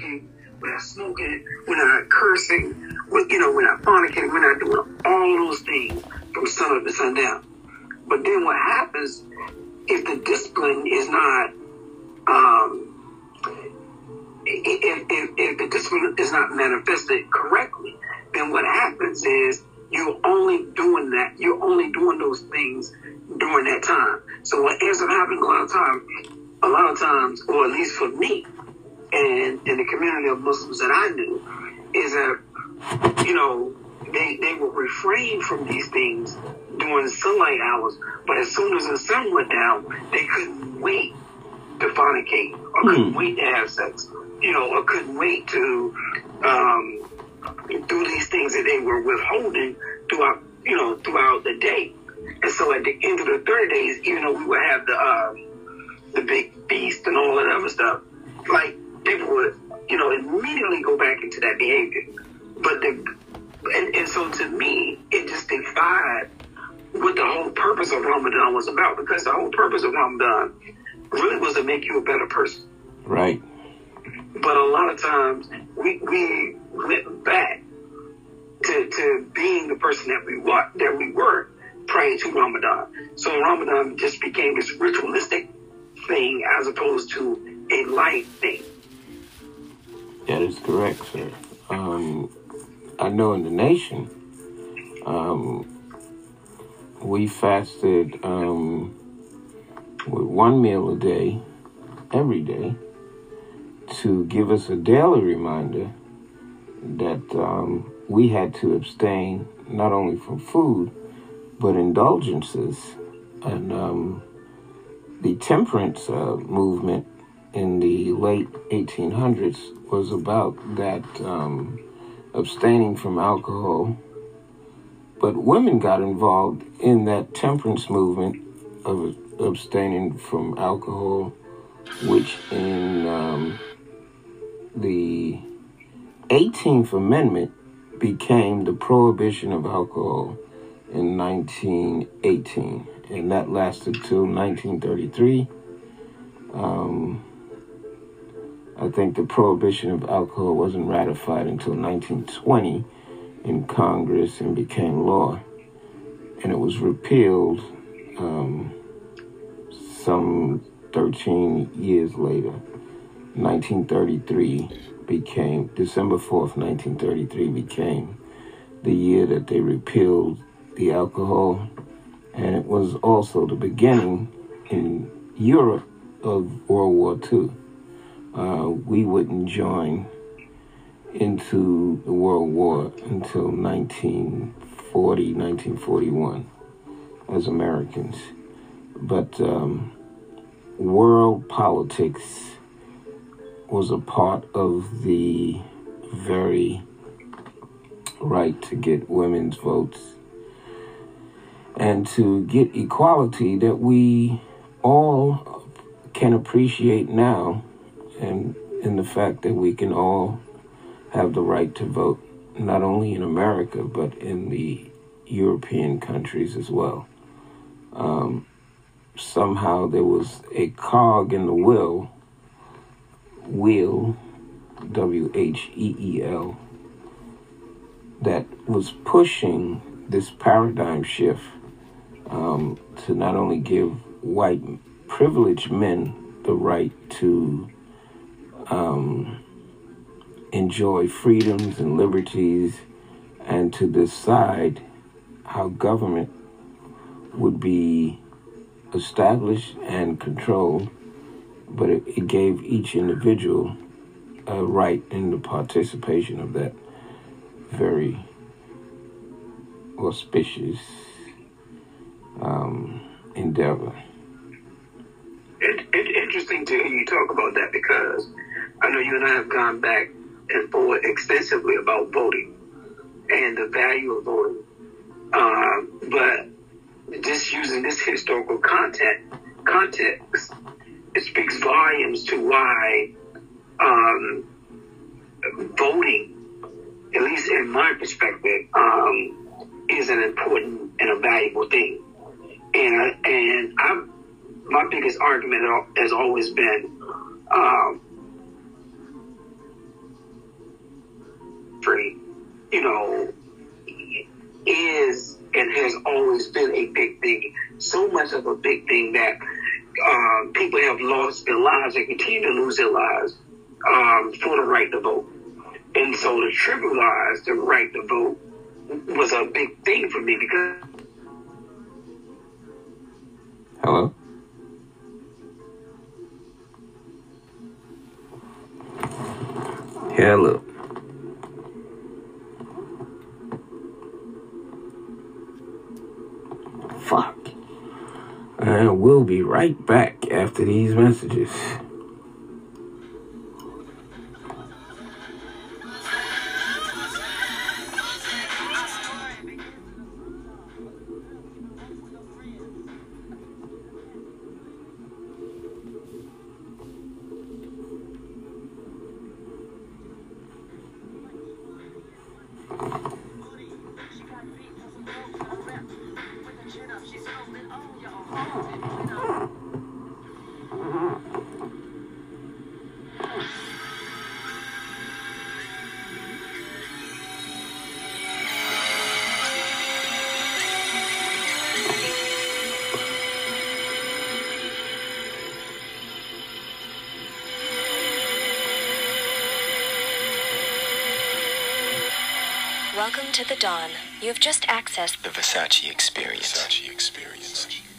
drinking, we're smoking, we're not cursing, we're, you know, we're not fornicating, we're not doing all those things from sun up to sundown. But then what happens if the discipline is not, um, if, if, if the discipline is not manifested correctly, then what happens is you're only doing that, you're only doing those things during that time. So what ends up happening a lot of times, a lot of times, or at least for me, and in the community of Muslims that I knew, is that, you know, they, they would refrain from these things during sunlight hours, but as soon as the sun went down, they couldn't wait to fornicate or couldn't hmm. wait to have sex, you know, or couldn't wait to um, do these things that they were withholding throughout, you know, throughout the day. And so at the end of the 30 days, even though we would have the um, the big feast and all that other stuff, like people would, you know, immediately go back into that behavior. But the and, and so to me, it just defied what the whole purpose of Ramadan was about because the whole purpose of Ramadan really was to make you a better person. Right. But a lot of times we we went back to, to being the person that we were that we were prior to Ramadan. So Ramadan just became this ritualistic thing as opposed to a life thing. That is correct, sir. Um, I know in the nation, um, we fasted um, with one meal a day, every day, to give us a daily reminder that um, we had to abstain not only from food, but indulgences. And um, the temperance uh, movement in the late 1800s was about that um, abstaining from alcohol. But women got involved in that temperance movement of abstaining from alcohol, which in um, the 18th Amendment became the prohibition of alcohol in 1918, and that lasted till 1933. Um, I think the prohibition of alcohol wasn't ratified until 1920 in Congress and became law. And it was repealed um, some 13 years later. 1933 became, December 4th, 1933 became the year that they repealed the alcohol. And it was also the beginning in Europe of World War II uh, we wouldn't join into the World War until 1940, 1941 as Americans. But um, world politics was a part of the very right to get women's votes and to get equality that we all can appreciate now and in the fact that we can all have the right to vote, not only in America, but in the European countries as well. Um, somehow there was a cog in the wheel, wheel, W H E E L, that was pushing this paradigm shift um, to not only give white privileged men the right to um, enjoy freedoms and liberties and to decide how government would be established and controlled, but it, it gave each individual a right in the participation of that very auspicious um, endeavor. It, it's interesting to hear you talk about that because I know you and I have gone back and forth extensively about voting and the value of voting. Uh, but just using this historical content context, it speaks volumes to why um, voting, at least in my perspective, um, is an important and a valuable thing. And and I, my biggest argument has always been um, country, you know, is and has always been a big thing. So much of a big thing that um, people have lost their lives and continue to lose their lives um, for the right to vote. And so to trivialize the right to vote was a big thing for me because. Hello? Hello. We'll be right back after these messages. To the Dawn. You have just accessed The Versace Experience. Versace Experience.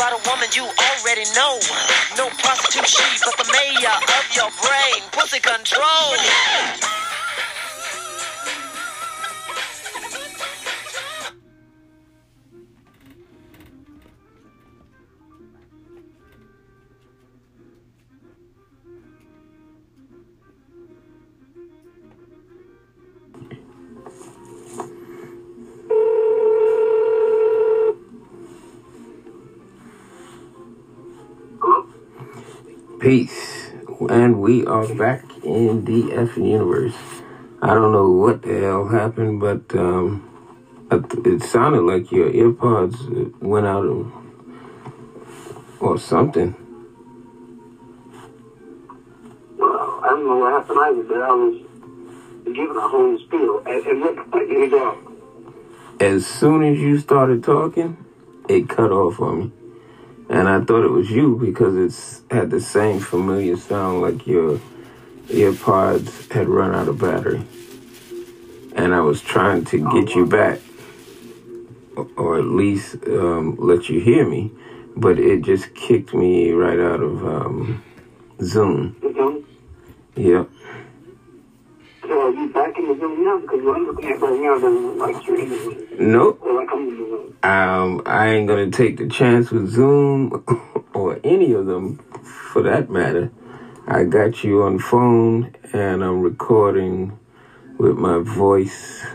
About a woman you already know. And we are back in the F universe. I don't know what the hell happened, but um, it sounded like your earpods went out of, or something. Well, I don't know what happened either, but I was giving a whole spiel. And, and what point did go? As soon as you started talking, it cut off on me. And I thought it was you because it's had the same familiar sound like your earpods had run out of battery. And I was trying to get you back, or- at least um, let you hear me, but it just kicked me right out of um, Zoom. Mhm. Yep. So now? Because I'm looking at right now like. Nope. Um, I ain't gonna take the chance with Zoom or any of them for that matter. I got you on phone and I'm recording with my voice.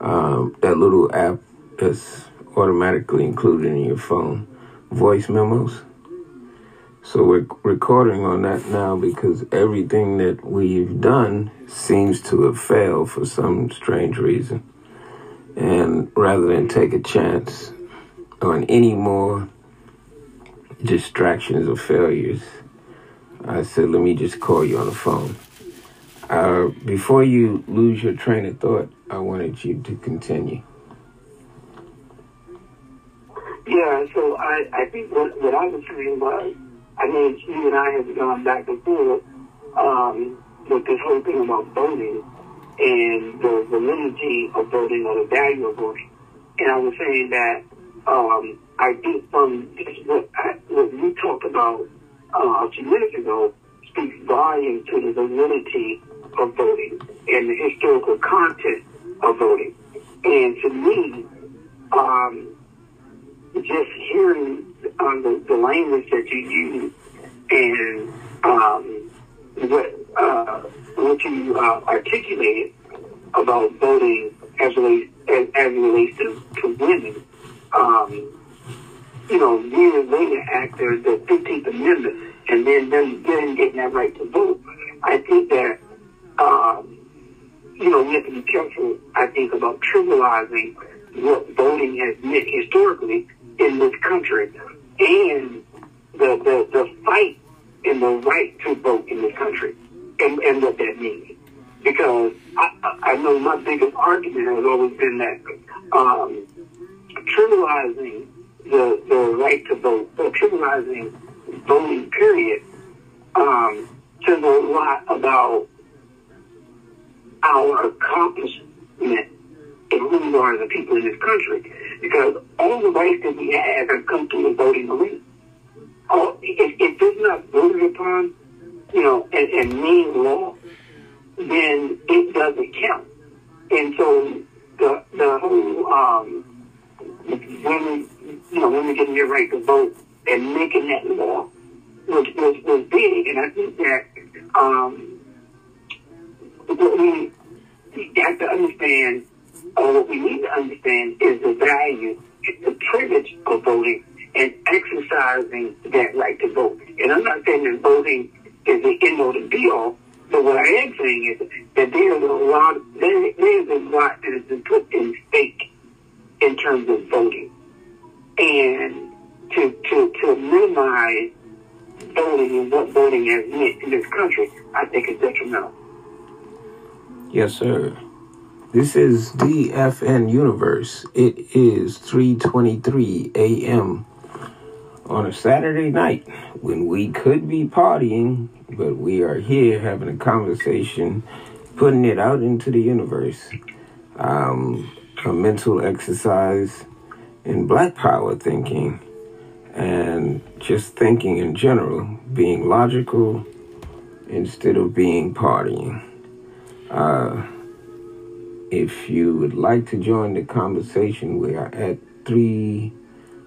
Um, that little app that's automatically included in your phone, voice memos. So we're recording on that now because everything that we've done seems to have failed for some strange reason. And rather than take a chance on any more distractions or failures, I said, let me just call you on the phone. Uh, before you lose your train of thought, I wanted you to continue. Yeah, so I, I think what, what I was saying was, I mean, you and I have gone back and forth um, with this whole thing about voting and the validity of voting or the value of voting. And I was saying that um, I think from this, what, I, what we talked about uh, a few minutes ago speaks volume to the validity of voting and the historical content of voting. And to me, um, just hearing um, the, the language that you use and um, what uh, what you uh, articulated about voting as relates as, as relates to, to women. Um, you know, years later after the 15th Amendment, and then them then getting that right to vote, I think that um, you know we have to be careful. I think about trivializing what voting has meant historically in this country, and the the, the fight and the right to vote in this country, and, and what that means. Because I, I know my biggest argument has always been that um, trivializing the, the right to vote, or trivializing voting period, um, says a lot about our accomplishment and who we are as a people in this country. Because all the rights that we have have come through the voting arena. All, if, if it's not voted upon, you know, and, and mean law, then it doesn't count. And so the the whole um, women, you know, women getting their right to vote and making that law was was, was big, and I think that um, what we have to understand, or what we need to understand, is the value, the privilege of voting and exercising that right to vote. And I'm not saying that voting is the end all to be all, but what I am saying is that there is a lot, there, there is a lot that has been put in stake in terms of voting. And to, to, to minimize voting and what voting has meant in this country, I think is detrimental. Yes, sir. This is DFN Universe. It is 3:23 a.m. on a Saturday night when we could be partying, but we are here having a conversation, putting it out into the universe. Um, a mental exercise in black power thinking and just thinking in general, being logical instead of being partying. Uh, if you would like to join the conversation, we are at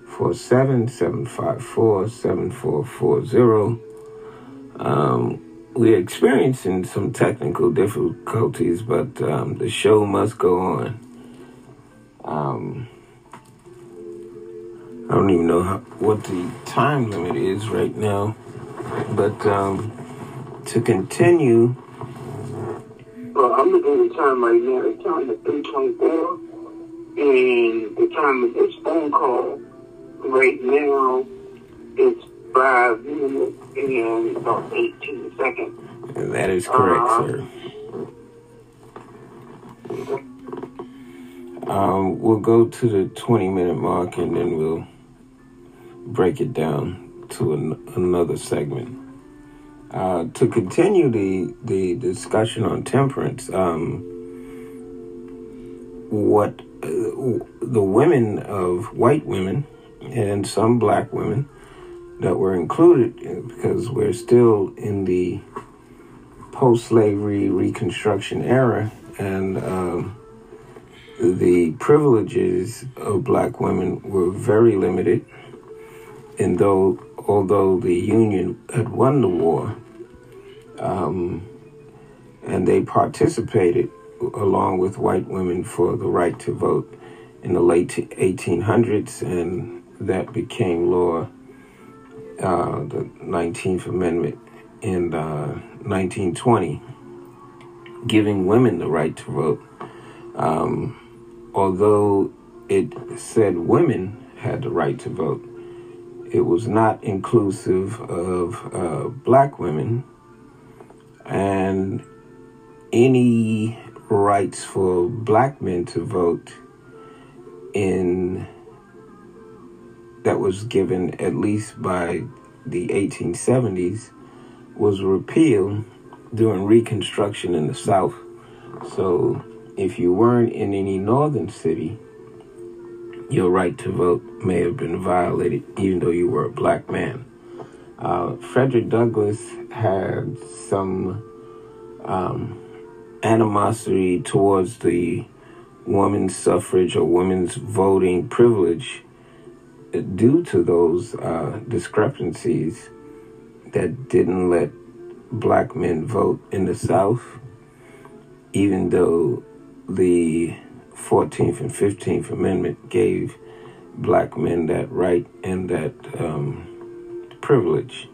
347 754 7440. Um, we're experiencing some technical difficulties, but um, the show must go on. Um, I don't even know how, what the time limit is right now, but um, to continue. Well, I'm looking at the time right now. The time is 324. And the time of this phone call right now is 5 minutes and about 18 seconds. And that is correct, Uh-huh. sir. Um, we'll go to the 20 minute mark and then we'll break it down to an, another segment. Uh, to continue the, the discussion on temperance, um, what uh, the women of white women and some black women that were included uh, because we're still in the post-slavery reconstruction era and um, the privileges of black women were very limited. And though although the union had won the war um, and they participated along with white women for the right to vote in the late 1800s and that became law uh, the 19th amendment in uh, 1920 giving women the right to vote. Um, although it said women had the right to vote it was not inclusive of uh, black women and any rights for black men to vote in that was given at least by the 1870s was repealed during reconstruction in the south. So if you weren't in any northern city your right to vote may have been violated even though you were a black man. Uh, frederick douglass had some um, animosity towards the women's suffrage or women's voting privilege due to those uh, discrepancies that didn't let black men vote in the South even though the 14th and 15th Amendment gave black men that right and that um, privilege.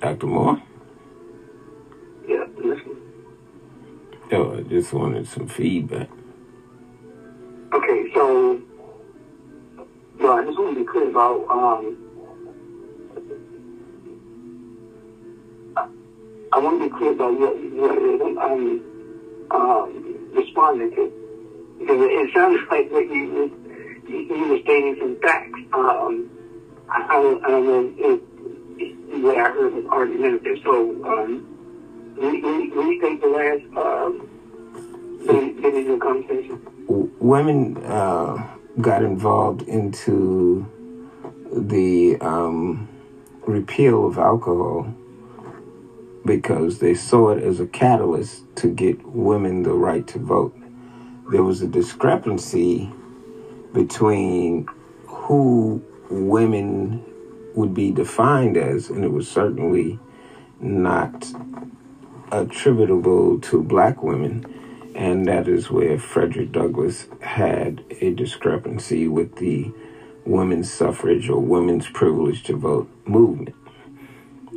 Dr. Moore? Oh, I just wanted some feedback. Okay, so well, I just want to be clear about um, I want to be clear about what, I'm um, responding to because it, sounds like what you you, you were stating some facts. Um, I, I, don't, I don't know if what I heard was argumentative. So um, re- re- restate the last um, your conversation. Women uh, got involved into the um, repeal of alcohol because they saw it as a catalyst to get women the right to vote. There was a discrepancy between who women would be defined as, and it was certainly not attributable to black women. And that is where Frederick Douglass had a discrepancy with the women's suffrage or women's privilege to vote movement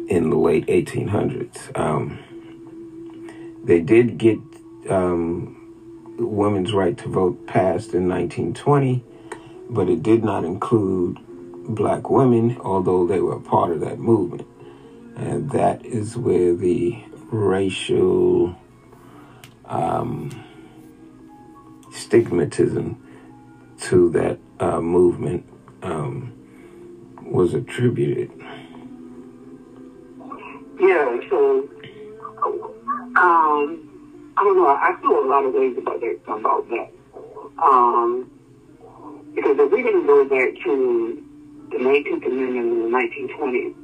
in the late 1800s. Um, they did get um, women's right to vote passed in 1920, but it did not include black women, although they were part of that movement. And that is where the racial um, stigmatism to that uh, movement um, was attributed. Yeah, so um, I don't know. I feel a lot of ways about that. About that, um, because if we're going to go back to the 19th Amendment in the 1920s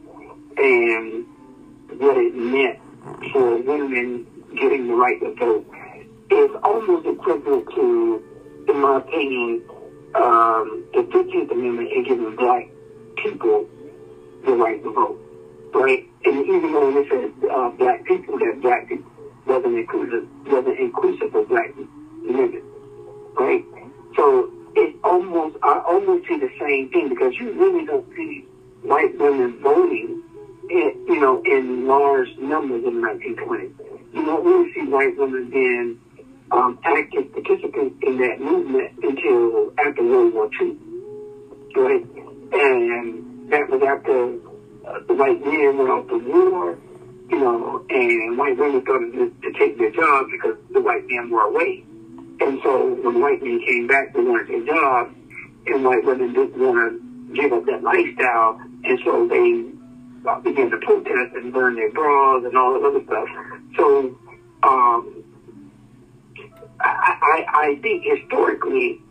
and what it meant for women getting the right to vote, is almost equivalent to, in my opinion, um, the 15th Amendment and giving black people the right to vote right? And even though they said uh, black people, that black people wasn't inclusive, wasn't inclusive of black women, right? So it almost, I almost see the same thing because you really don't see white women voting, in, you know, in large numbers in the 1920s. You don't really see white women being um, active participants in that movement until after World War II, right? And that was after uh, the white men went off to war, you know, and white women started to, to take their jobs because the white men were away. And so when white men came back, they wanted their jobs, and white women didn't want to give up that lifestyle, and so they began to protest and burn their bras and all that other stuff. So um, I, I, I think historically,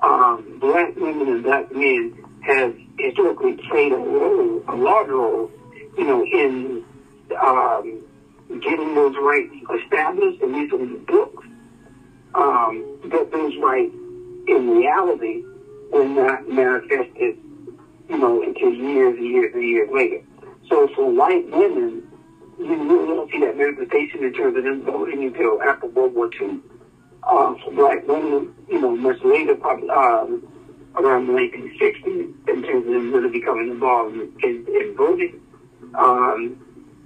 um, black women and black men have historically played a role, a large role, you know, in um, getting those rights established, and these the books. Um, but those rights, in reality, were not manifested, you know, until years and years and years later. So for white women, you really don't see that manifestation in terms of them voting until after World War II. Um, for black women, you know, much later, probably um, around the 1960s, in terms of them really becoming involved in, in, in voting. Um,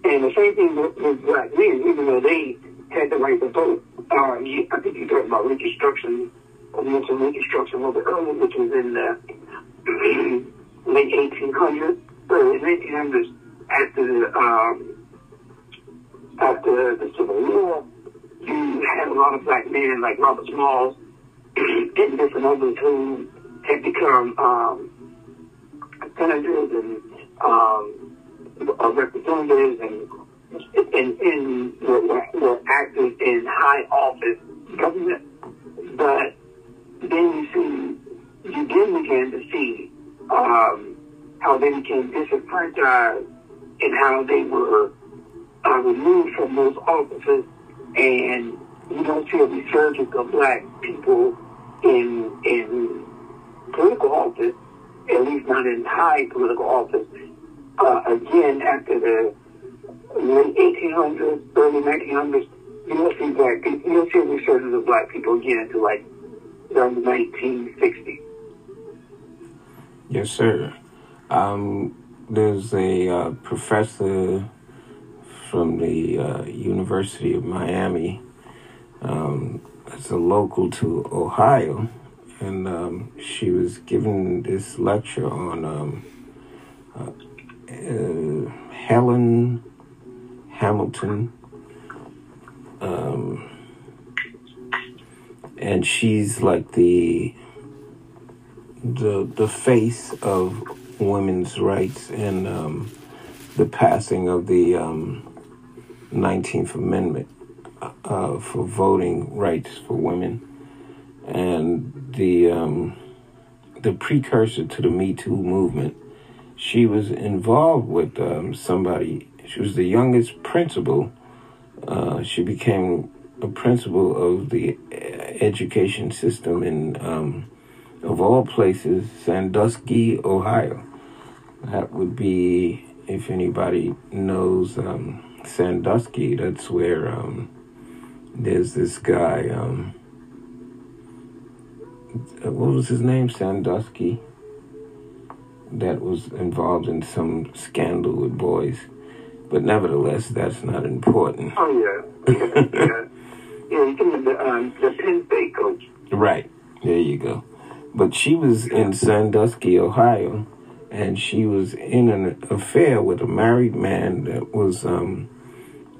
and the same thing with, with black men, even though they had the right to vote. Uh, you, I think you talked about Reconstruction, or mentioned Reconstruction a little bit earlier, which was in the late 1800s, early 1900s, after the, um, the Civil War. You had a lot of black men like Robert Smalls and different others who had become um, senators and um, uh, representatives and and, and were, were active in high office government. But then you see, you then began to see um, how they became disenfranchised and how they were uh, removed from those offices, and you don't see a resurgence of black people in in political office, at least not in high political office, uh, again after the late 1800s, early 1900s. You don't see black. You don't see a resurgence of black people again until like the 1960s. Yes, sir. Um, there's a uh, professor from the uh, University of Miami. Um, it's a local to Ohio, and um, she was giving this lecture on um, uh, uh, Helen Hamilton. Um, and she's like the the the face of women's rights and um, the passing of the um, 19th Amendment uh, for voting rights for women and the um, the precursor to the Me Too movement. She was involved with um, somebody. She was the youngest principal. Uh, she became a principal of the uh, education system in, um, of all places, Sandusky, Ohio. That would be, if anybody knows um, Sandusky, that's where um, there's this guy. Um, what was his name? Sandusky. That was involved in some scandal with boys. But nevertheless, that's not important. Oh yeah, yeah, yeah. yeah you can the um, the Penn State coach. Right. There you go. But she was in Sandusky, Ohio, and she was in an affair with a married man that was um,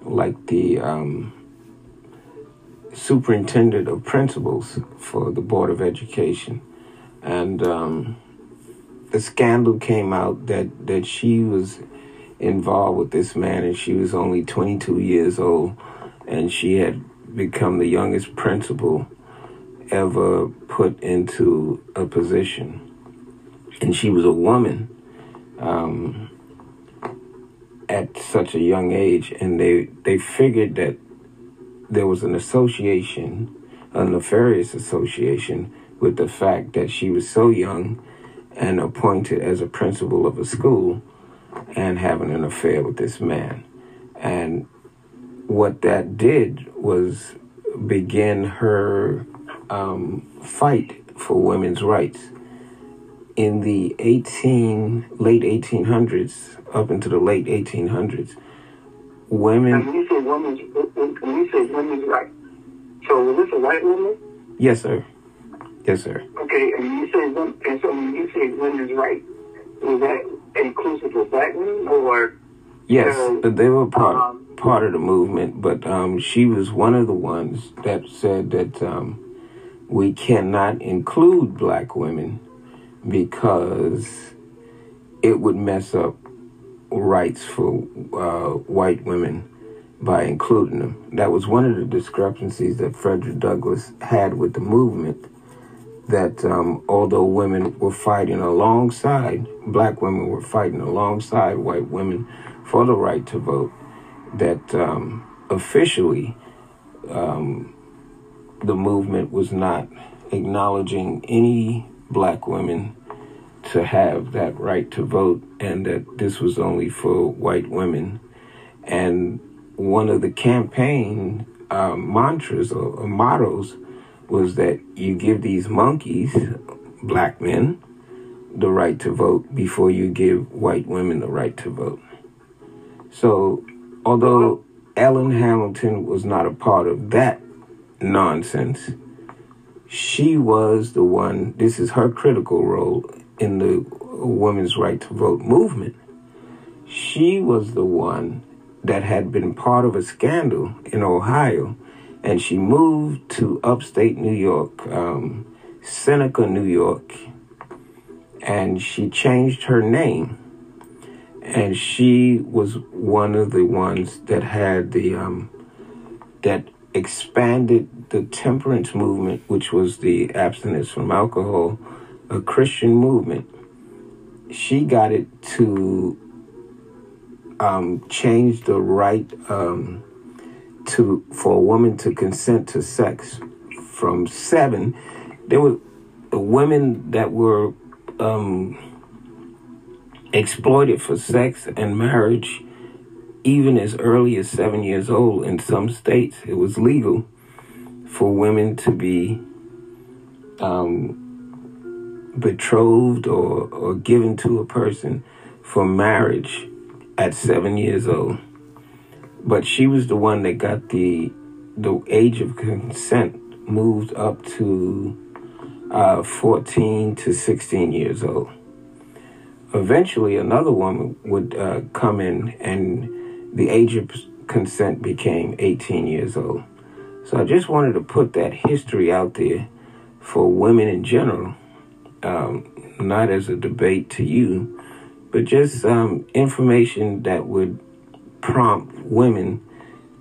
like the um, superintendent of principals for the Board of Education. And um, the scandal came out that, that she was involved with this man and she was only 22 years old and she had become the youngest principal ever put into a position. And she was a woman um, at such a young age, and they, they figured that there was an association, a nefarious association, with the fact that she was so young and appointed as a principal of a school and having an affair with this man. And what that did was begin her um, fight for women's rights. In the 18 late 1800s, up into the late 1800s, women. And when you say women's, when you say women's rights, so was this a white woman? Yes, sir. Yes, sir. Okay, and you say and so when you say women's rights, was that inclusive of black women or? Yes, but they were part um, part of the movement. But um, she was one of the ones that said that um, we cannot include black women because it would mess up rights for uh, white women by including them. That was one of the discrepancies that Frederick Douglass had with the movement. That um, although women were fighting alongside, black women were fighting alongside white women for the right to vote, that um, officially um, the movement was not acknowledging any black women to have that right to vote and that this was only for white women. And one of the campaign um, mantras or, or mottos was that you give these monkeys, black men, the right to vote before you give white women the right to vote. So, although Ellen Hamilton was not a part of that nonsense, she was the one, this is her critical role in the women's right to vote movement. She was the one that had been part of a scandal in Ohio, and she moved to upstate New York, um, Seneca, New York, and she changed her name. And she was one of the ones that had the um, that expanded the temperance movement, which was the abstinence from alcohol, a Christian movement. She got it to um, change the right um, to for a woman to consent to sex from seven. There were women that were um, exploited for sex and marriage even as early as seven years old. In some states, it was legal for women to be um, betrothed or, or given to a person for marriage at seven years old. But she was the one that got the the age of consent moved up to uh, 14 to 16 years old. Eventually, another woman would uh, come in, and the age of consent became 18 years old. So I just wanted to put that history out there for women in general, um, not as a debate to you, but just um, information that would prompt women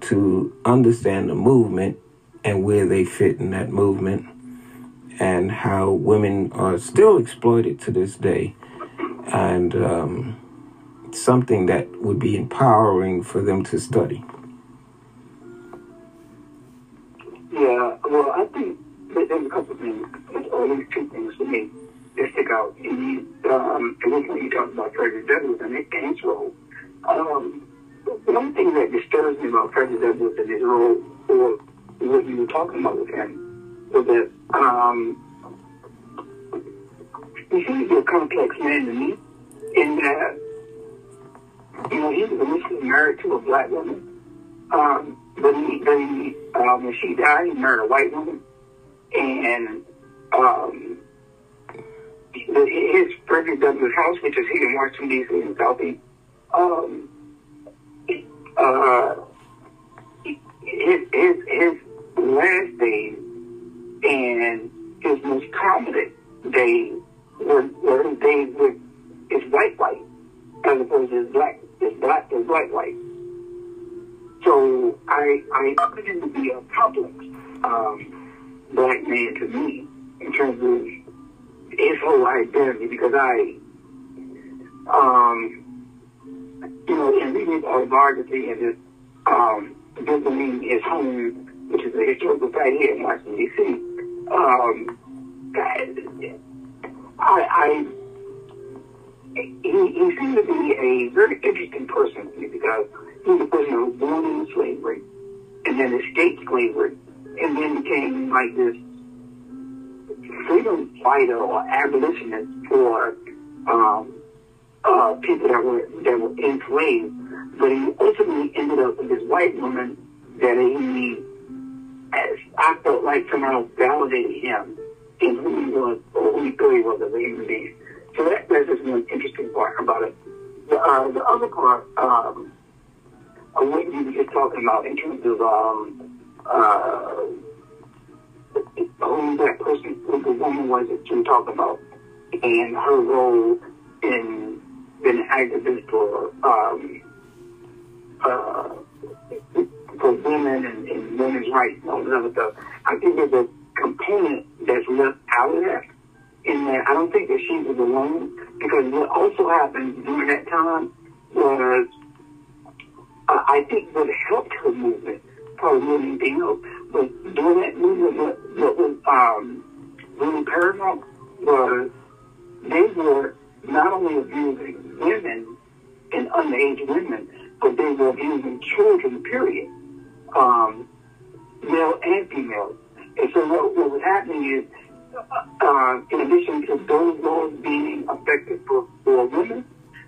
to understand the movement and where they fit in that movement and how women are still exploited to this day and um, something that would be empowering for them to study. Yeah, well, I think there's a couple of things, at two things for me that stick out. And um, originally you talked about Frederick Douglass and his role. Um, one thing that disturbs me about Frederick Douglass and his role, or what you were talking about with him, was that um, he seems to be a complex man to me, in that, you know, he was initially married to a black woman, um, but he, but he, um, when she died, he married a white woman, and um, his Frederick Douglass house, which is here in Washington D.C. in Southeast, um, uh, his, his, his last days and his most prominent days were, were his days with his white white as opposed to his black, his black, black white. So I, I him to be a complex, um, black man to me in terms of his whole identity because I, um, you know, in reading autobiography and his, um, visiting his home, which is a historical site here in Washington, D.C., um, I, I, he, he seemed to be a very interesting person to me because he was a person who was born into slavery and then escaped slavery and then became like this freedom fighter or abolitionist for um, uh, people that were that were enslaved. But he ultimately ended up with this white woman that he, as I felt like somehow validated him in who he was or who he thought he was as a human being. So that, just one interesting part about it. The, uh, the other part um, what you were talking about in terms of um, uh, who that person, who the woman was that you were talking about, and her role in being an activist for um, uh, for women and, and women's rights and all that other stuff. I think there's a component that's left out of that. In that, I don't think that she was alone because what also happened during that time was, uh, I think what helped her movement, probably more than anything else, but during that movement, what, what was um, really paramount was they were not only abusing women and underage women, but they were abusing children, period, um, male and female. And so what, what was happening is, uh, in addition to those laws being effective for, for women,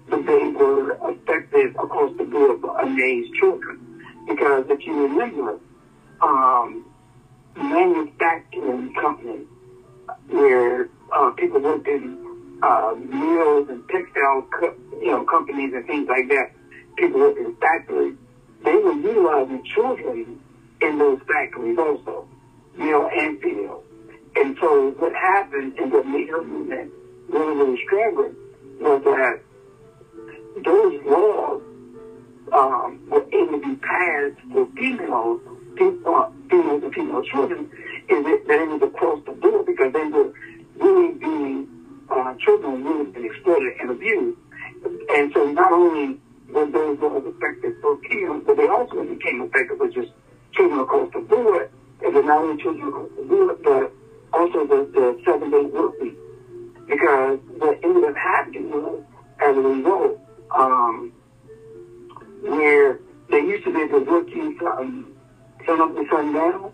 but they were effective across the board for underage children. Because if you remember, um, manufacturing companies where uh, people worked in uh, mills and textile, co- you know, companies and things like that. People worked in factories. They were utilizing children in those factories also, male and female. And so what happened in the her movement really, really stronger was that those laws um, were able to be passed for females, uh, females and female children, is it, that it was across the board because they were really being, uh, children were really being exploited and abused. And so not only were those laws effective for females, but they also became effective with just children across the board, and not only children across the board, but also the, the seven-day work week. Because what ended up happening as a result, um, where they used to be able to work you from sun to sundown,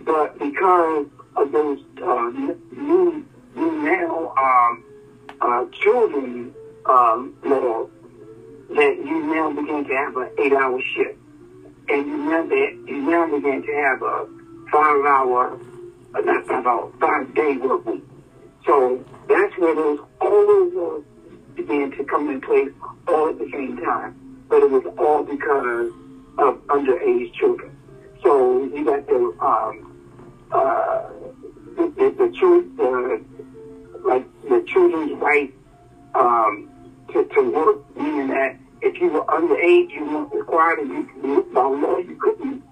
but because of those uh, new, new now um, uh, children um, laws, that you now begin to have an eight-hour shift, and you now that you now begin to have a five-hour, uh, not five-hour, five-day work week. So that's where those all those began to come in place all at the same time. But it was all because of underage children. So you got the um, uh, the, the, the, the, like the children's right um, to, to work, meaning that if you were underage, you weren't required, and you, by law, you couldn't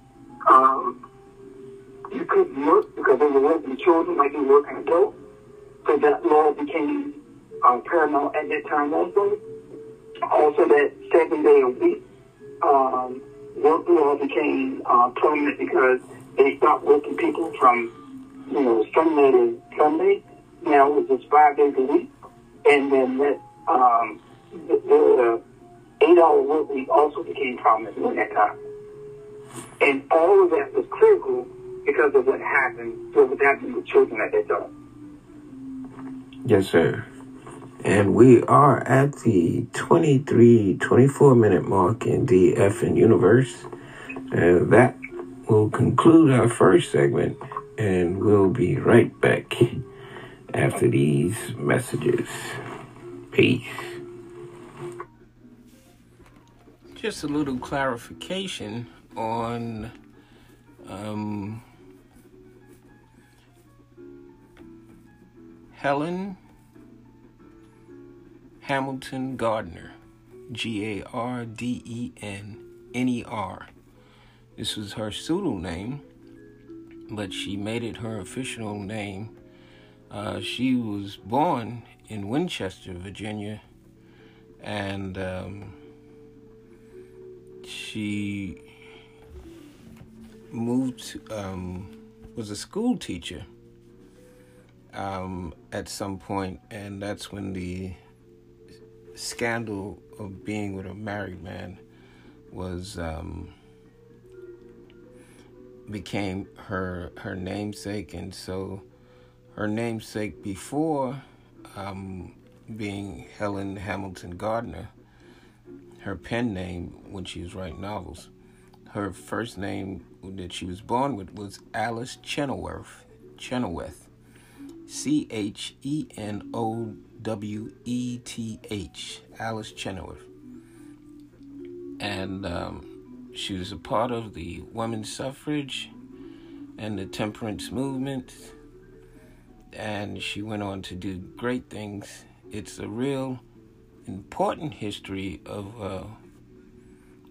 um, you couldn't work because they were working children like you working adults. So that law became uh, paramount at that time also. Also that seven day a week um, work law became uh, permanent because they stopped working people from, you know, Sunday to Sunday. Now it was just five days a week. And then that, um, the, the eight hour work week also became prominent during that time. And all of that was critical because of what happened, what was happening with children at that time. Yes, sir. And we are at the 23, 24 minute mark in the FN universe. And that will conclude our first segment. And we'll be right back after these messages. Peace. Just a little clarification on um, Helen Hamilton Gardener, G A R D E N N E R. This was her pseudonym, but she made it her official name. Uh, she was born in Winchester, Virginia, and um, she moved, um, was a school teacher um, at some point, and that's when the scandal of being with a married man was um, became her her namesake, and so her namesake before um, being Helen Hamilton Gardener, her pen name when she was writing novels, her first name that she was born with was Alice Chenoweth. Chenoweth. C H E N O W E T H, Alice Chenoweth. And um, she was a part of the women's suffrage and the temperance movement. And she went on to do great things. It's a real important history of uh,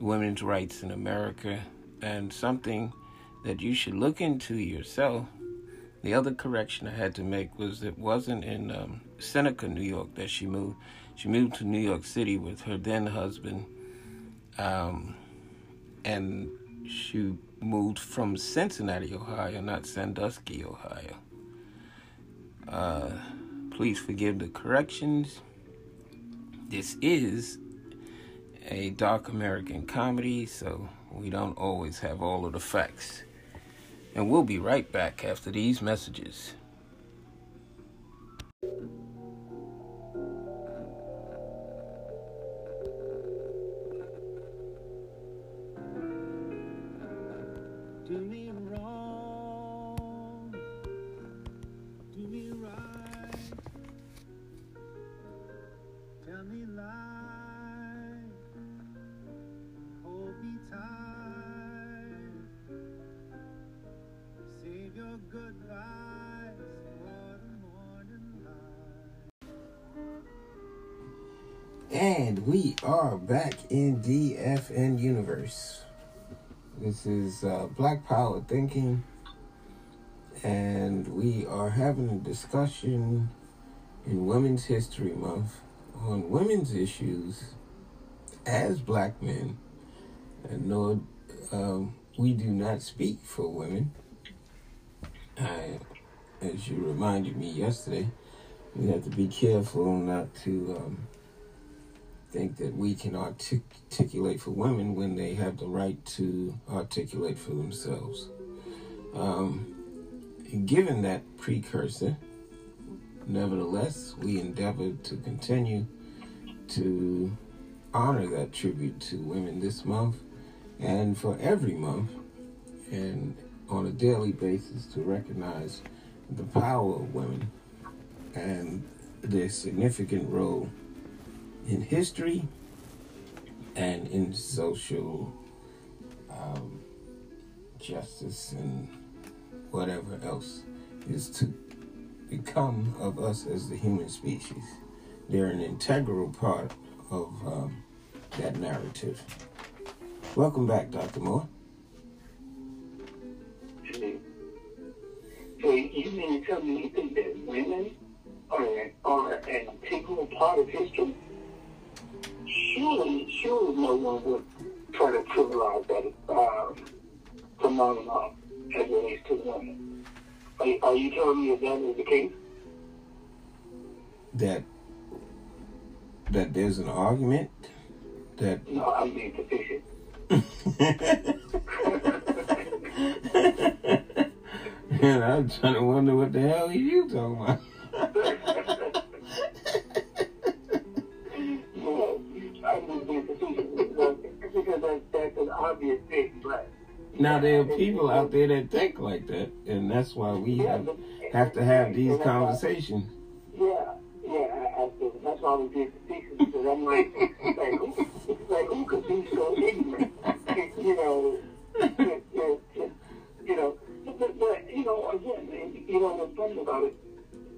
women's rights in America and something that you should look into yourself the other correction I had to make was it wasn't in um, Seneca, New York, that she moved. She moved to New York City with her then husband, um, and she moved from Cincinnati, Ohio, not Sandusky, Ohio. Uh, please forgive the corrections. This is a dark American comedy, so we don't always have all of the facts. And we'll be right back after these messages. Me And we are back in DFN Universe. This is uh, Black Power Thinking, and we are having a discussion in Women's History Month on women's issues as black men. And no, um, we do not speak for women. I, as you reminded me yesterday, we have to be careful not to um, think that we can artic- articulate for women when they have the right to articulate for themselves. Um, given that precursor, nevertheless, we endeavor to continue to honor that tribute to women this month and for every month and on a daily basis to recognize the power of women and their significant role in history and in social um, justice and whatever else is to become of us as the human species. They're an integral part of um, that narrative. Welcome back, Dr. Moore. So, you mean to tell me you think that women are, are an integral part of history? Surely, surely no one would try to trivialize that um, phenomenon as it relates to women. Are, are you telling me that that is the case? That that there's an argument that No, I'm being facetious. and I'm trying to wonder what the hell are you talking about. because because that's, that's an obvious thing, right? Now there are people out there that think like that, and that's why we have have to have these conversations. Yeah, yeah, I, I that's why we did the thesis because I'm like, like who, like who could be so ignorant? You know, you know, but, but you know, again, you know what's funny about it,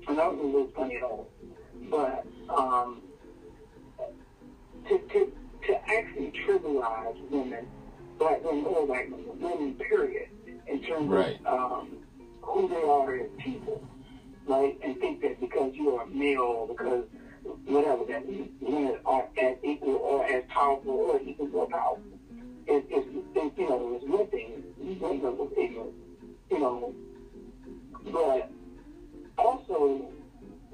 and I don't know what's funny at all, but um, to to to actually trivialize women, black women or white women, women period, in terms Right. of um, who they are as people right? And think that because you are male, because whatever, that women are as equal or as powerful or even more powerful. It, it's, it, you know, it's one thing, one level of you know, but also,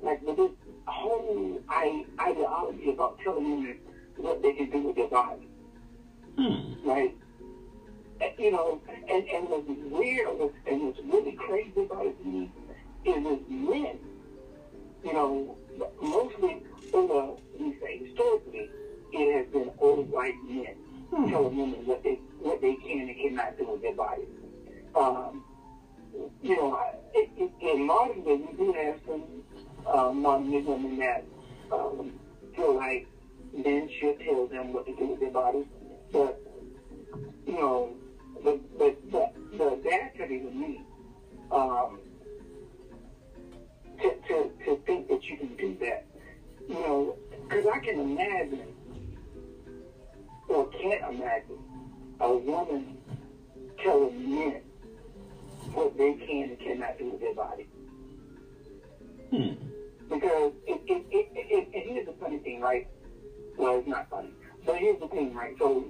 like, with this whole I, ideology about telling women what they can do with their body, Hmm. right? And, You know, and, and what's weird and what's really crazy about it is it's men, you know, mostly over, we say historically, it has been old white men telling women what they what they can and cannot do with their bodies. Um, you know, it, it, in modern day, we do have some um, modern women that um, feel like men should tell them what to do with their bodies, but you know, but but but the audacity to me. Um, to, to, to think that you can do that. You know, because I can imagine, or can't imagine, a woman telling men what they can and cannot do with their body. Hmm. Because it, it, it, it, it, here's the funny thing, right? Well, it's not funny. But here's the thing, right? So,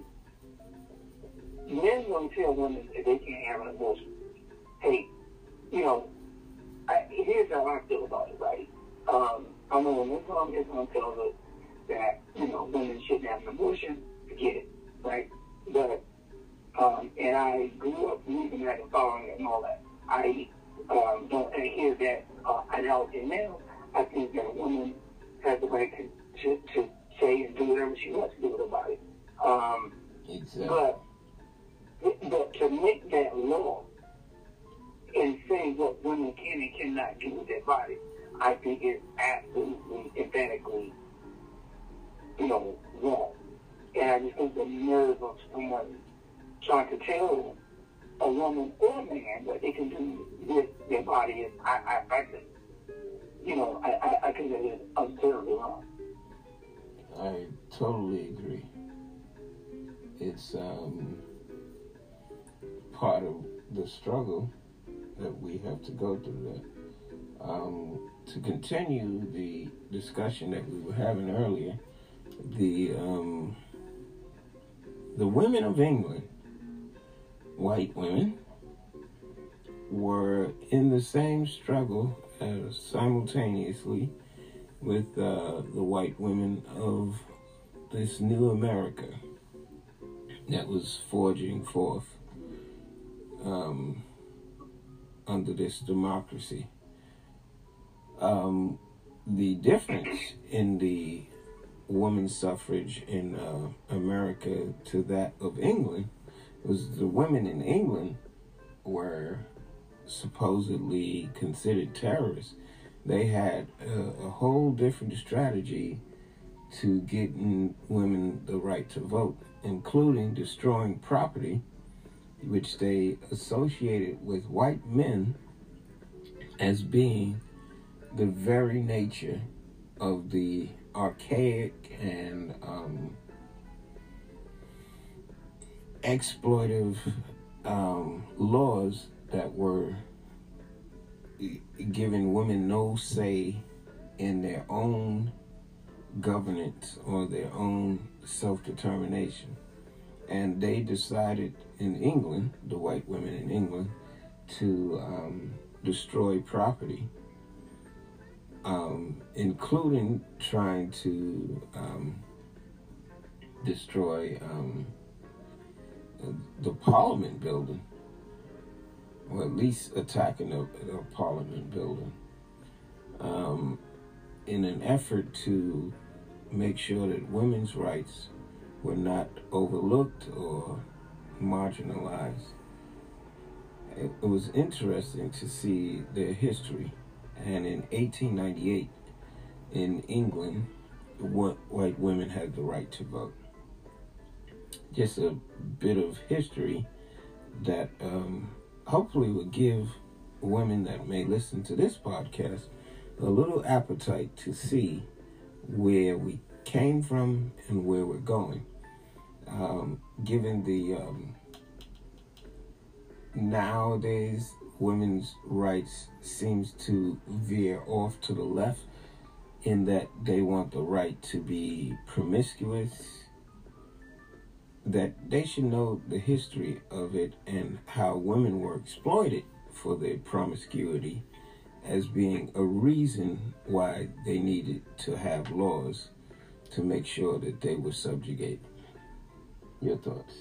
men won't tell women if they can't have an abortion. Hey, you know, I, here's how I feel about it, right? Um, I know when Islam, Islam tells us that, you know, women shouldn't have an abortion, forget it, right? But, um, and I grew up reading that and following it and all that. I um, don't adhere that uh, ideology now. I think that a woman has the right to, to, to and do whatever she wants to do with her body. Um, Exactly. but, but to make that law and say what women can and cannot do with their body, I think is absolutely, emphatically, you know, wrong. And I just think the nerve of someone trying to tell a woman or a man what they can do with their body is, I, I, I think, you know, I, I, I think that is absurdly wrong. I totally agree. It's um, part of the struggle that we have to go through that. Um, to continue the discussion that we were having earlier, the um, the women of England, white women, were in the same struggle as simultaneously with uh, the white women of this new America that was forging forth um, under this democracy. Um, the difference in the women's suffrage in uh, America to that of England was the women in England were supposedly considered terrorists. They had a, a whole different strategy to getting women the right to vote, including destroying property, which they associated with white men as being the very nature of the archaic and um, exploitive um, laws that were giving women no say in their own governance or their own self determination. And they decided in England, the white women in England, to um, destroy property, um, including trying to um, destroy um, the Parliament building, or at least attacking the Parliament building, um, in an effort to make sure that women's rights were not overlooked or marginalized. It, it was interesting to see their history. And in 1898, in England, white women had the right to vote. Just a bit of history that um, hopefully will give women that may listen to this podcast a little appetite to see where we came from and where we're going. Um, given the um, nowadays women's rights seems to veer off to the left in that they want the right to be promiscuous that they should know the history of it and how women were exploited for their promiscuity as being a reason why they needed to have laws to make sure that they were subjugated. Your thoughts?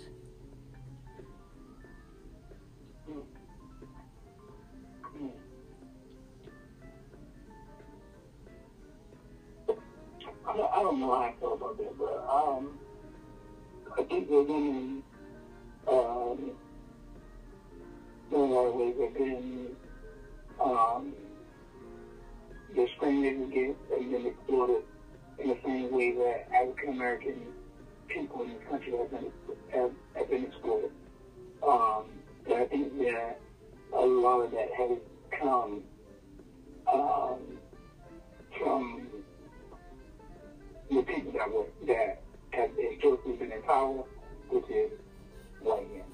I don't, know how I feel about that, but um, The women, um, in a lot of ways have been um, discriminated against and been exploited in the same way that African American people in this country have been have, have been exploited. Um, but I think that a lot of that has come um, from the people that were that have historically been in power, which is white men.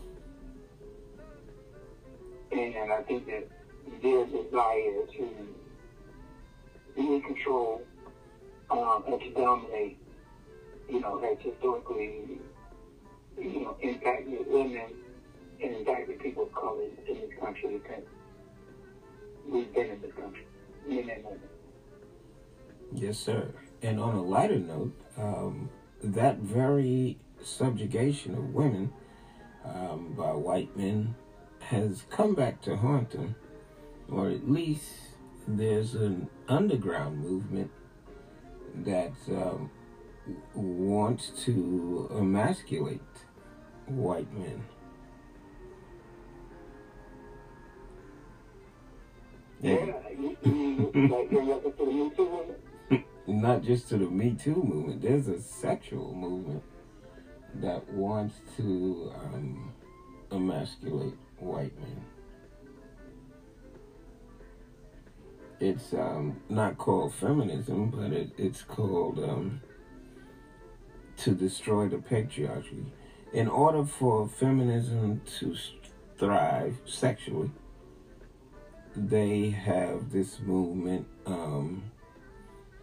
And I think that their desire to be in control um, and to dominate, you know, has historically, you know, impacted women and impacted people of color in this country since we've been in this country, men and women. Yes, sir. And on a lighter note, um, that very subjugation of women um, by white men has come back to haunt them, or at least there's an underground movement that um, wants to emasculate white men. Yeah, not just to the Me Too movement. There's a sexual movement that wants to um, emasculate white men. It's um, not called feminism, but it, it's called um, to destroy the patriarchy. In order for feminism to thrive sexually, they have this movement. Um,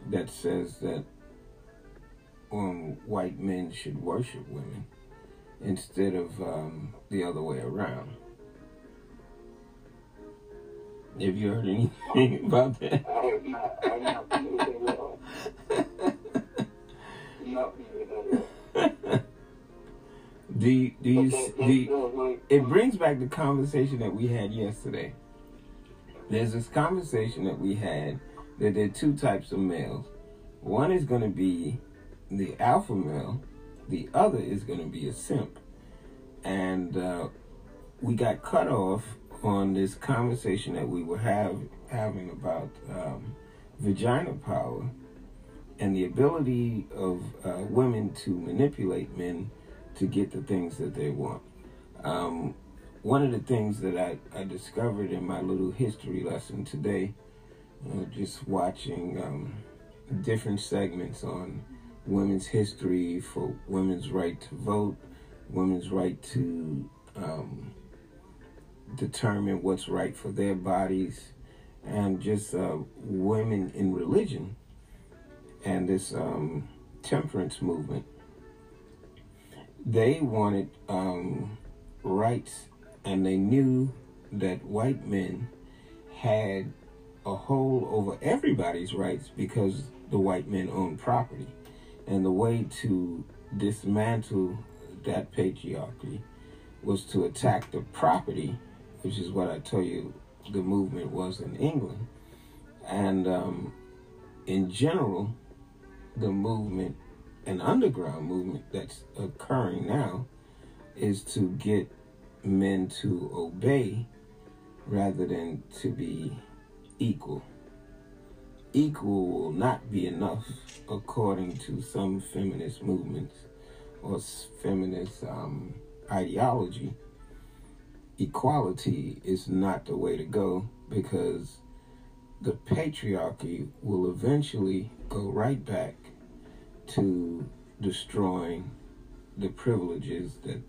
that says that um, white men should worship women instead of um, the other way around. Have you heard anything about that? I have not, I have not familiar with that at all. Not familiar at all. Do do you, do you, that's what- it brings back the conversation that we had yesterday. There's this conversation that we had that there are two types of males. One is going to be the alpha male, the other is going to be a simp. And uh, we got cut off on this conversation that we were have, having about um, vagina power and the ability of uh, women to manipulate men to get the things that they want. Um, one of the things that I, I discovered in my little history lesson today, just watching um, different segments on women's history for women's right to vote, women's right to um, determine what's right for their bodies, and just uh, women in religion and this um, temperance movement. They wanted um, rights, and they knew that white men had a hold over everybody's rights because the white men owned property. And the way to dismantle that patriarchy was to attack the property, which is what I told you the movement was in England. And um, in general, the movement, an underground movement that's occurring now, is to get men to obey rather than to be equal. Equal will not be enough, according to some feminist movements or feminist um, ideology. Equality is not the way to go because the patriarchy will eventually go right back to destroying the privileges that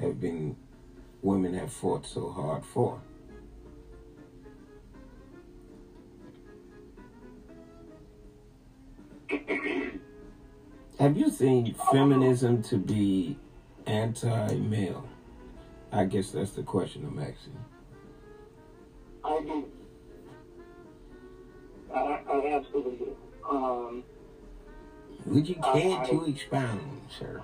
have been women have fought so hard for. Have you seen feminism to be anti-male? I guess that's the question I'm asking. I do. I, I absolutely do. Um, Would you care I- to expound, sir?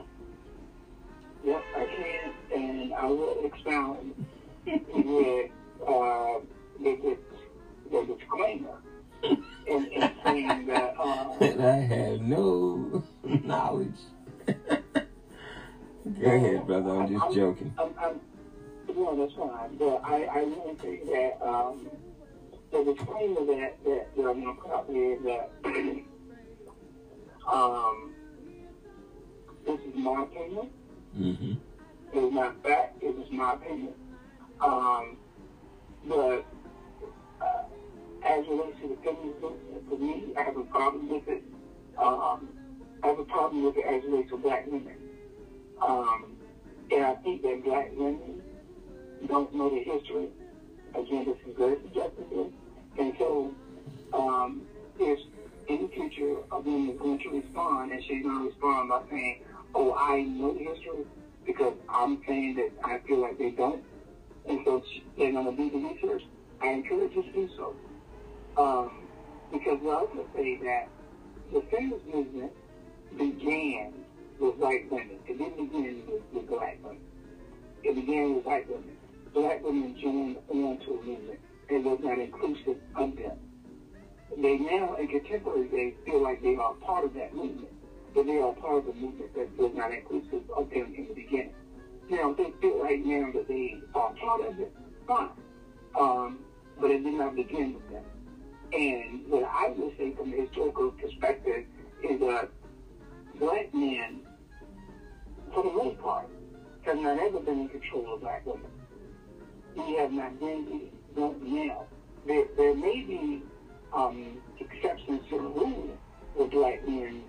Yep, I can, and I will expound with uh, the, the, the disclaimer in, in saying that uh, And I have no knowledge. Go ahead, brother. I'm just joking. I'm, I'm, no, that's fine, but I, I really think that um, the disclaimer that, that, that I'm going to put out there is that um, this is my opinion. Mm-hmm. It is not fact. It is my opinion. Um, but uh, as relates to the feminist movement, for me, I have a problem with it. Um, I have a problem with it as relates to black women. Um, and I think that black women don't know the history. Again, this is very subjective. And so, um, if in the future a woman is going to respond, and she's going to respond by saying, oh, I know the history, because I'm saying that I feel like they don't, and so they're going to do the research, I encourage you to do so. Um, because we also say that the feminist movement began with white women. It didn't begin with, with black women. It began with white women. Black women joined on to a movement. It was not inclusive of them. They now, in contemporary days, feel like they are part of that movement. But they are part of the movement that was not inclusive of them in the beginning. Now, they feel like now that they are part of it, fine. Um, but it did not begin with them. And what I would say from a historical perspective is that black men, for the most part, have not ever been in control of black women. We have not been, now. There, there may be um, exceptions to the rule where black men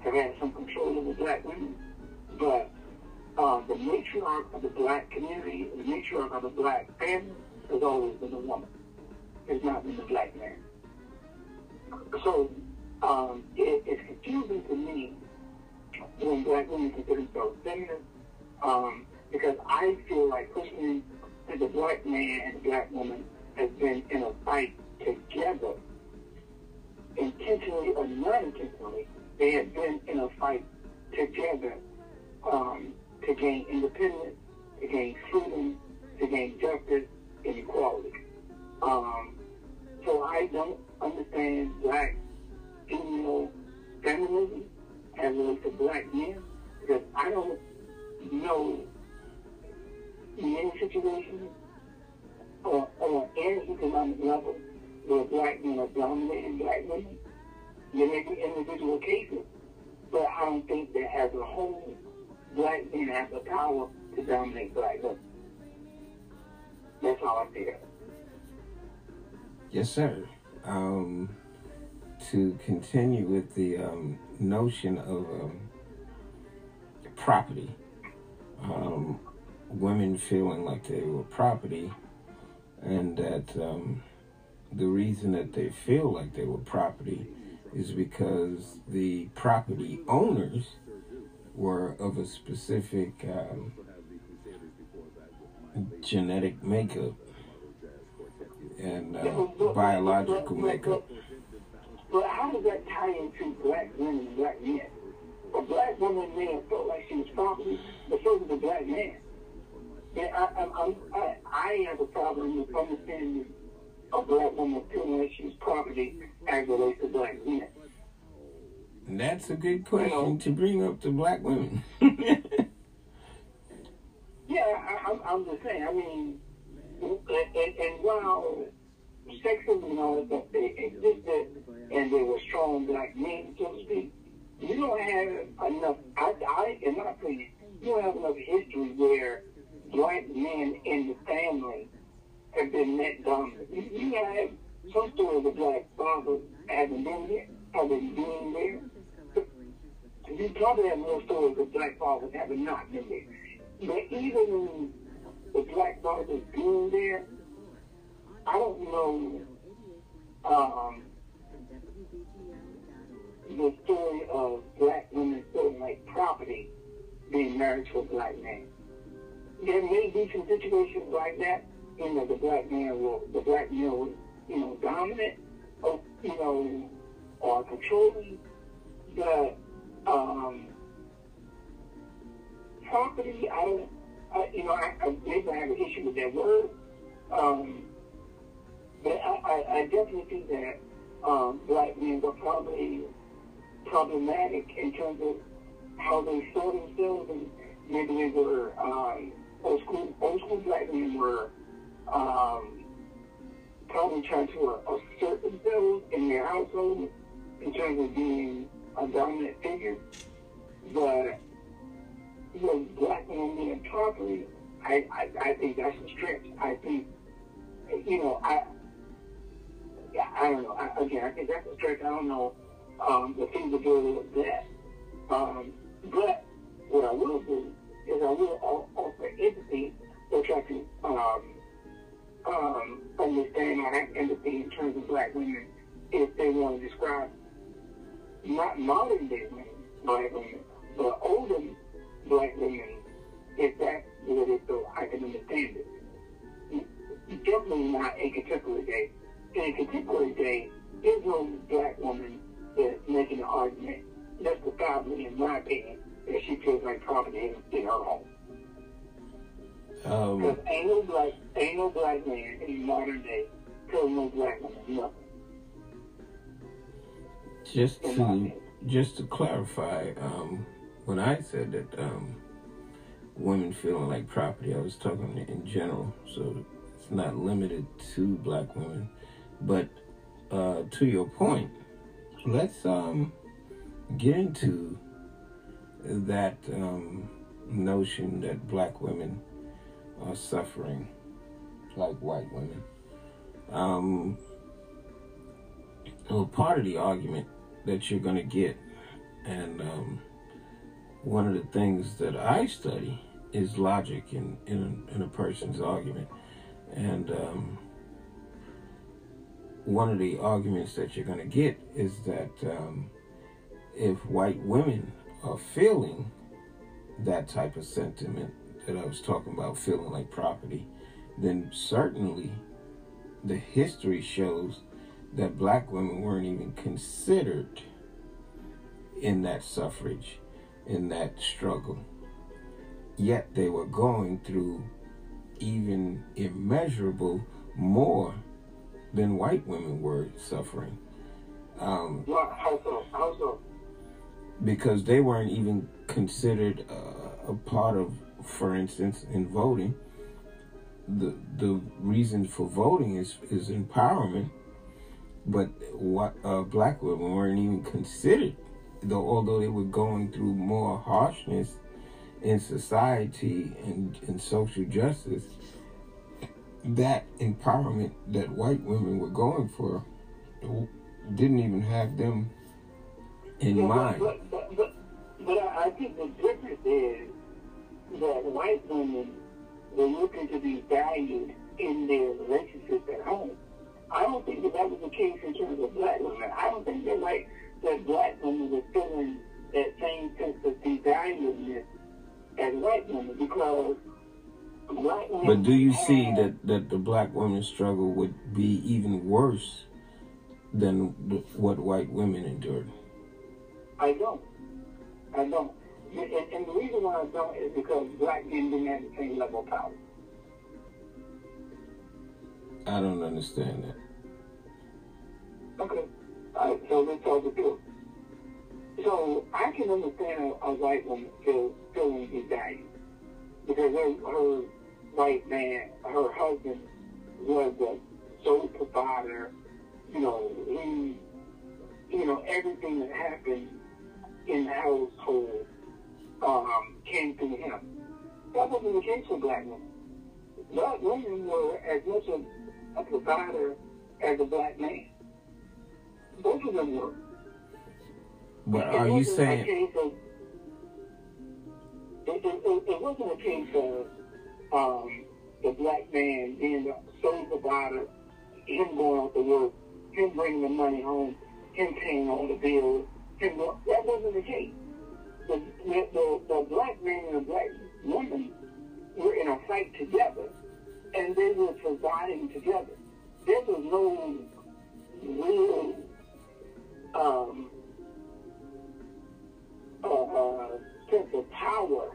have had some control over black women, but uh, the matriarch of the black community, the matriarch of the black family, has always been a woman. It's not been the black man. So um, it, it's confusing to me when black women consider themselves feminist, um, because I feel like personally that the black man and black woman has been in a fight together, intentionally or non-intentionally. They have been in a fight together um, to gain independence, to gain freedom, to gain justice and equality. Um, so I don't understand black female feminism as relates to black men because I don't know many situations or, or any economic level where black men are dominating black women. There may be individual cases, but I don't think that as a whole, black men have the power to dominate black women. That's how I feel. Yes, sir. Um, to continue with the um, notion of um, property, um, women feeling like they were property, and that um, the reason that they feel like they were property is because the property owners were of a specific genetic makeup and uh, biological makeup. But how does that tie into black women and black men? A black woman may have felt like she was property, but so did a black man. And I, I, I, I, I have a problem with understanding a black woman feeling like she's property as relates to black men. And that's a good question to bring up to black women. Yeah, I, I'm, I'm just saying. I mean, and, and, and while sexism and all that stuff they existed, and there were strong black men, so to speak, you don't have enough. I, I, in my opinion, you don't have enough history where black men in the family have been net dominant. You, you have some stories of black fathers having been there, having been there. You probably have more stories of black fathers having not been there. But even black fathers being there, I don't know um, the story of black women feeling like property being married to a black man. There may be some situations like that, you know, the black man will, the black male will, you know, dominant, or, you know, or controlling, but, um, property, I don't, I, you know, I, I maybe I have an issue with that word, um, but I, I, I definitely think that um, black men were probably problematic in terms of how they saw themselves, and maybe they were um, old school. Old school black men were um, probably trying to assert themselves in their household in terms of being a dominant figure, but with black men being property, I, I, I think that's a stretch. I think, you know, I, yeah, I don't know. I, again, I think that's a stretch. I don't know um, the feasibility of that. Um, but what I will do is I will offer empathy or try to um, um, understand have empathy in terms of black women if they want to describe not modern day women, black women, but older black women, if that's what it so I can understand it. Definitely not in contemporary day. In contemporary day, there's no black woman that's making an argument justifiably, in my opinion, that she feels like property in, her home. Um, Because ain't no black, ain't no black man in modern day telling no black woman nothing. just to just to clarify, um, when I said that um, women feeling like property, I was talking in general, so it's not limited to black women. But uh, to your point, let's um, get into that um, notion that black women are suffering like white women. Um, well, part of the argument that you're going to get, and um, one of the things that I study is logic in, in, in a person's argument. And um, one of the arguments that you're going to get is that um, if white women are feeling that type of sentiment that I was talking about, feeling like property, then certainly the history shows that black women weren't even considered in that suffrage, in that struggle. yet they were going through even immeasurable more than white women were suffering. Um, because they weren't even considered uh, a part of, for instance, in voting. The the reason for voting is is empowerment, but what uh, black women weren't even considered, though although they were going through more harshness in society and, and social justice. That empowerment that white women were going for didn't even have them in Yeah, mind. But, but, but, but I, I think the difference is that white women were looking to be valued in their relationships at home. I don't think that that was the case in terms of black women. I don't think that like that black women were feeling that same sense of devaluedness as white women because black women. But do you see that, that the black women's struggle would be even worse than what white women endured? I don't. I don't. And, and the reason why I don't is because black men didn't have the same level of power. I don't understand that. Okay. So let's talk it through. So I can understand a, a white woman feel, feeling devalued because her, her white man, her husband, was a sole provider. You know, he, you know, everything that happened in the household um, came through him. That wasn't the case for black women. Black women were as much a, a provider as a black man. Both of them were. But It are you saying it, it, it, wasn't a case of um, the black man being the sole provider, him going out to work, him bringing the money home, him paying all the bills. Him that wasn't the case. The, the, the, the black man and the black woman were in a fight together, and they were providing together. There was no real um, uh, uh, sense of power.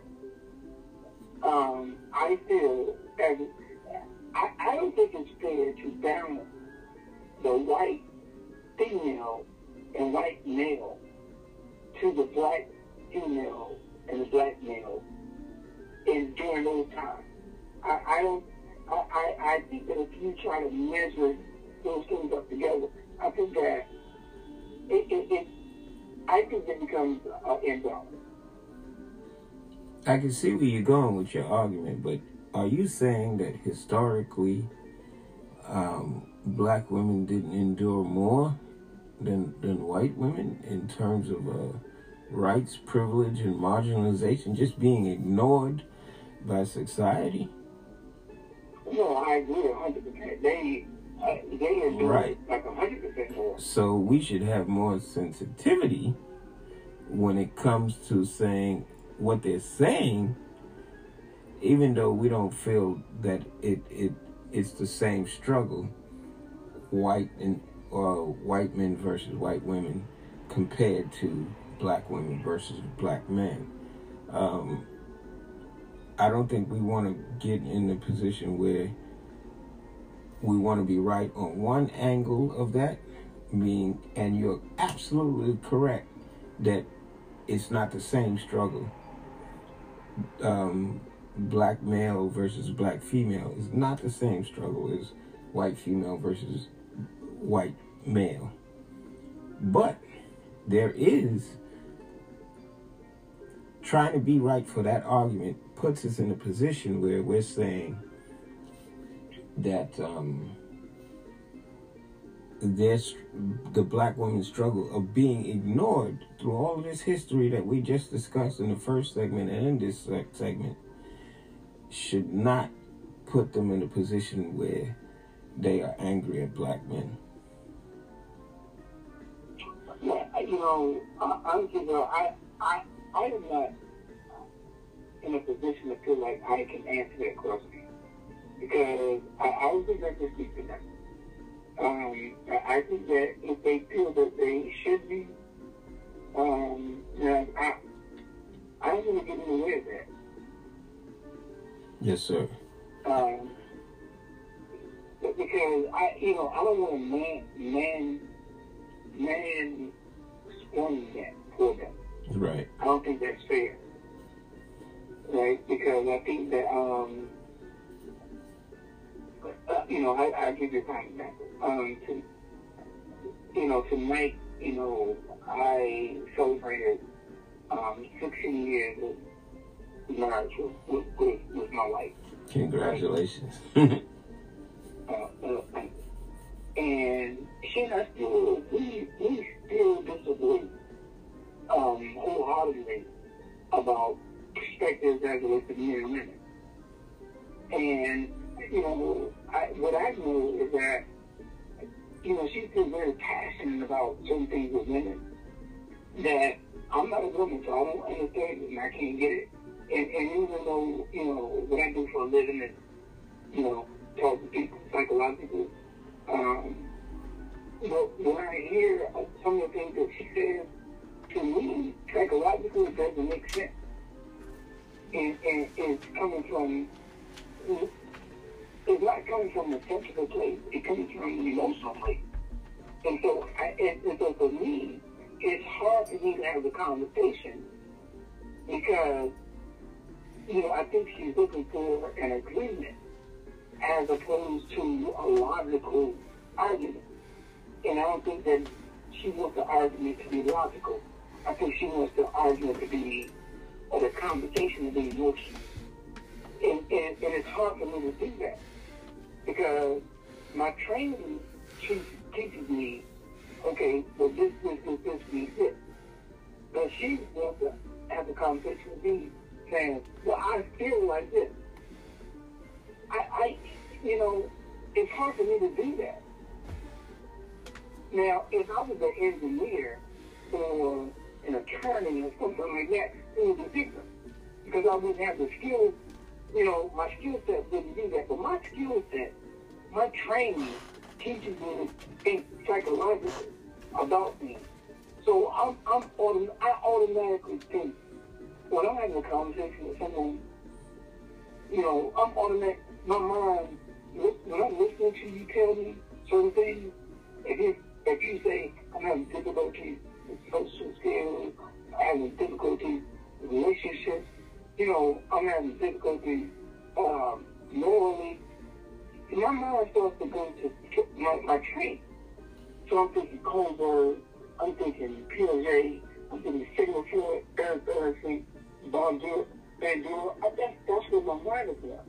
Um, I feel as I, I don't think it's fair to balance the white female and white male to the black female and the black male in during those times. I, I don't. I, I think that if you try to measure those things up together, I think that it, it, it I think it becomes uh, imbalance. I can see where you're going with your argument, but are you saying that historically um, black women didn't endure more than than white women in terms of uh, rights, privilege, and marginalization, just being ignored by society? No, I agree a hundred percent. They uh, Right. like. So we should have more sensitivity when it comes to saying what they're saying, even though we don't feel that it it it's the same struggle, white and or white men versus white women compared to black women versus black men. Um, I don't think we want to get in the position where we want to be right on one angle of that, meaning, and you're absolutely correct that it's not the same struggle. Um, black male versus black female is not the same struggle as white female versus white male. But there is trying to be right for that argument puts us in a position where we're saying that um, there's the black woman's struggle of being ignored through all this history that we just discussed in the first segment and in this segment should not put them in a position where they are angry at black men. You know, I, I'm you know, I I I am not in a position to feel like I can answer that question because I, I was going to speak to them. Um, I I think that if they feel that they should be, um, you know, I I don't want to get in the way of that. Yes, sir. Um, because I, you know, I don't want to man, man, man, explain that for them. Right. I don't think that's fair. Right? Because I think that, um, uh, you know, I, I'll give you a prime example. Um, to, you know, tonight, you know, I celebrated um, 16 years of marriage with, with, with, with my wife. Congratulations. Uh, uh, and she and I still, we, we still disagree um, wholeheartedly about perspectives as it relates to men and women. And, you know, I, what I know is that, you know, she's still very passionate about certain things with women that I'm not a woman, so I don't understand it and I can't get it. And, and even though, you know, what I do for a living is, you know, talk to people psychologically, um, but when I hear some of the things that she says, to me, psychologically, it doesn't make sense. And, and it's coming from, it's not coming from a sensitive place, it comes from an emotional place. And so, I, and, and so for me, it's hard for me to have the conversation because, you know, I think she's looking for an agreement as opposed to a logical argument. And I don't think that she wants the argument to be logical. I think she wants the argument to be, or the conversation to be emotional. And, and, and it's hard for me to do that because my training teaches, me, okay, well, this, this, this, this, means this. But she wants to have the conversation with me saying, well, I feel like this. I, I, you know, it's hard for me to do that. Now, if I was an engineer or an attorney or something like that, it would be different. Because I wouldn't have the skills, you know, my skill set wouldn't do that. But my skill set, my training teaches me to think psychologically about things. So I'm, I'm autom- I automatically think when I'm having a conversation with someone, you know, I'm automatic. My mind, when I'm listening to you tell me certain things, if you if you say I'm having difficulty with social skills, I'm having difficulty with relationships, you know, I'm having difficulty um, morally, my mind starts to go to my, my train. So I'm thinking Kohlberg, I'm thinking Piaget, I'm thinking Sigmund Freud, Erik Erikson, Bandura, Bandura. That's, that's where my mind is at.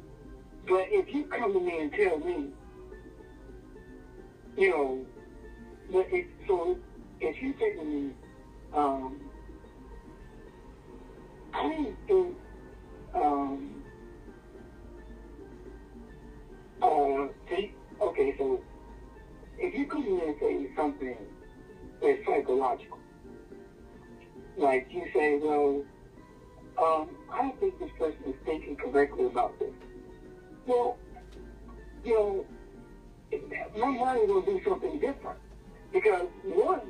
But if you come to me and tell me, you know, but if, so if you say to me, um, I don't think, um, uh, okay, so if you and say something that's psychological, like you say, well, um, I don't think this person is thinking correctly about this. Well, you know, my mind will do something different. Because one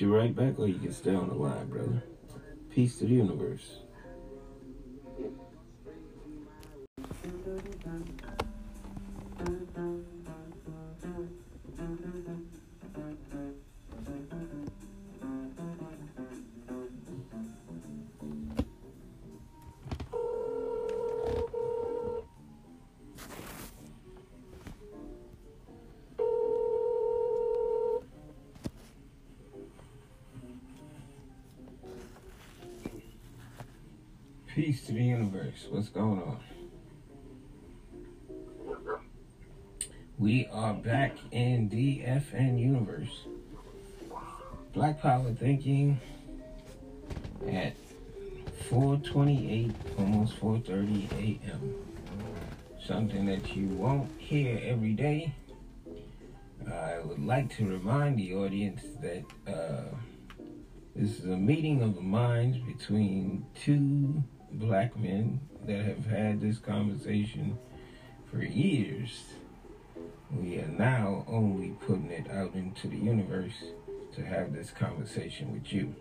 you right back, or you can stay on the line, brother. Peace to the universe. DFN Universe. Black Power Thinking at 4:28, almost 4:30 a.m. Something that you won't hear every day. I would like to remind the audience that uh, this is a meeting of the minds between two black men that have had this conversation for years we are now only putting it out into the universe to have this conversation with you.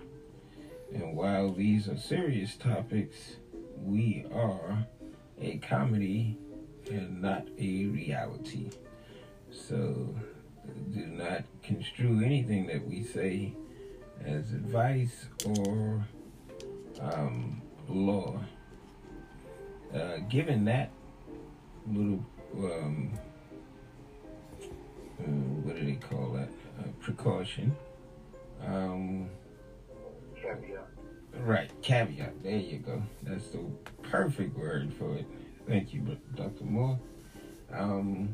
And while these are serious topics, we are a comedy and not a reality. So do not construe anything that we say as advice or um, law. Uh, given that little um, uh, what do they call that? Uh, precaution. Um, caveat. Right, caveat. There you go. That's the perfect word for it. Thank you, Dr. Moore. Um,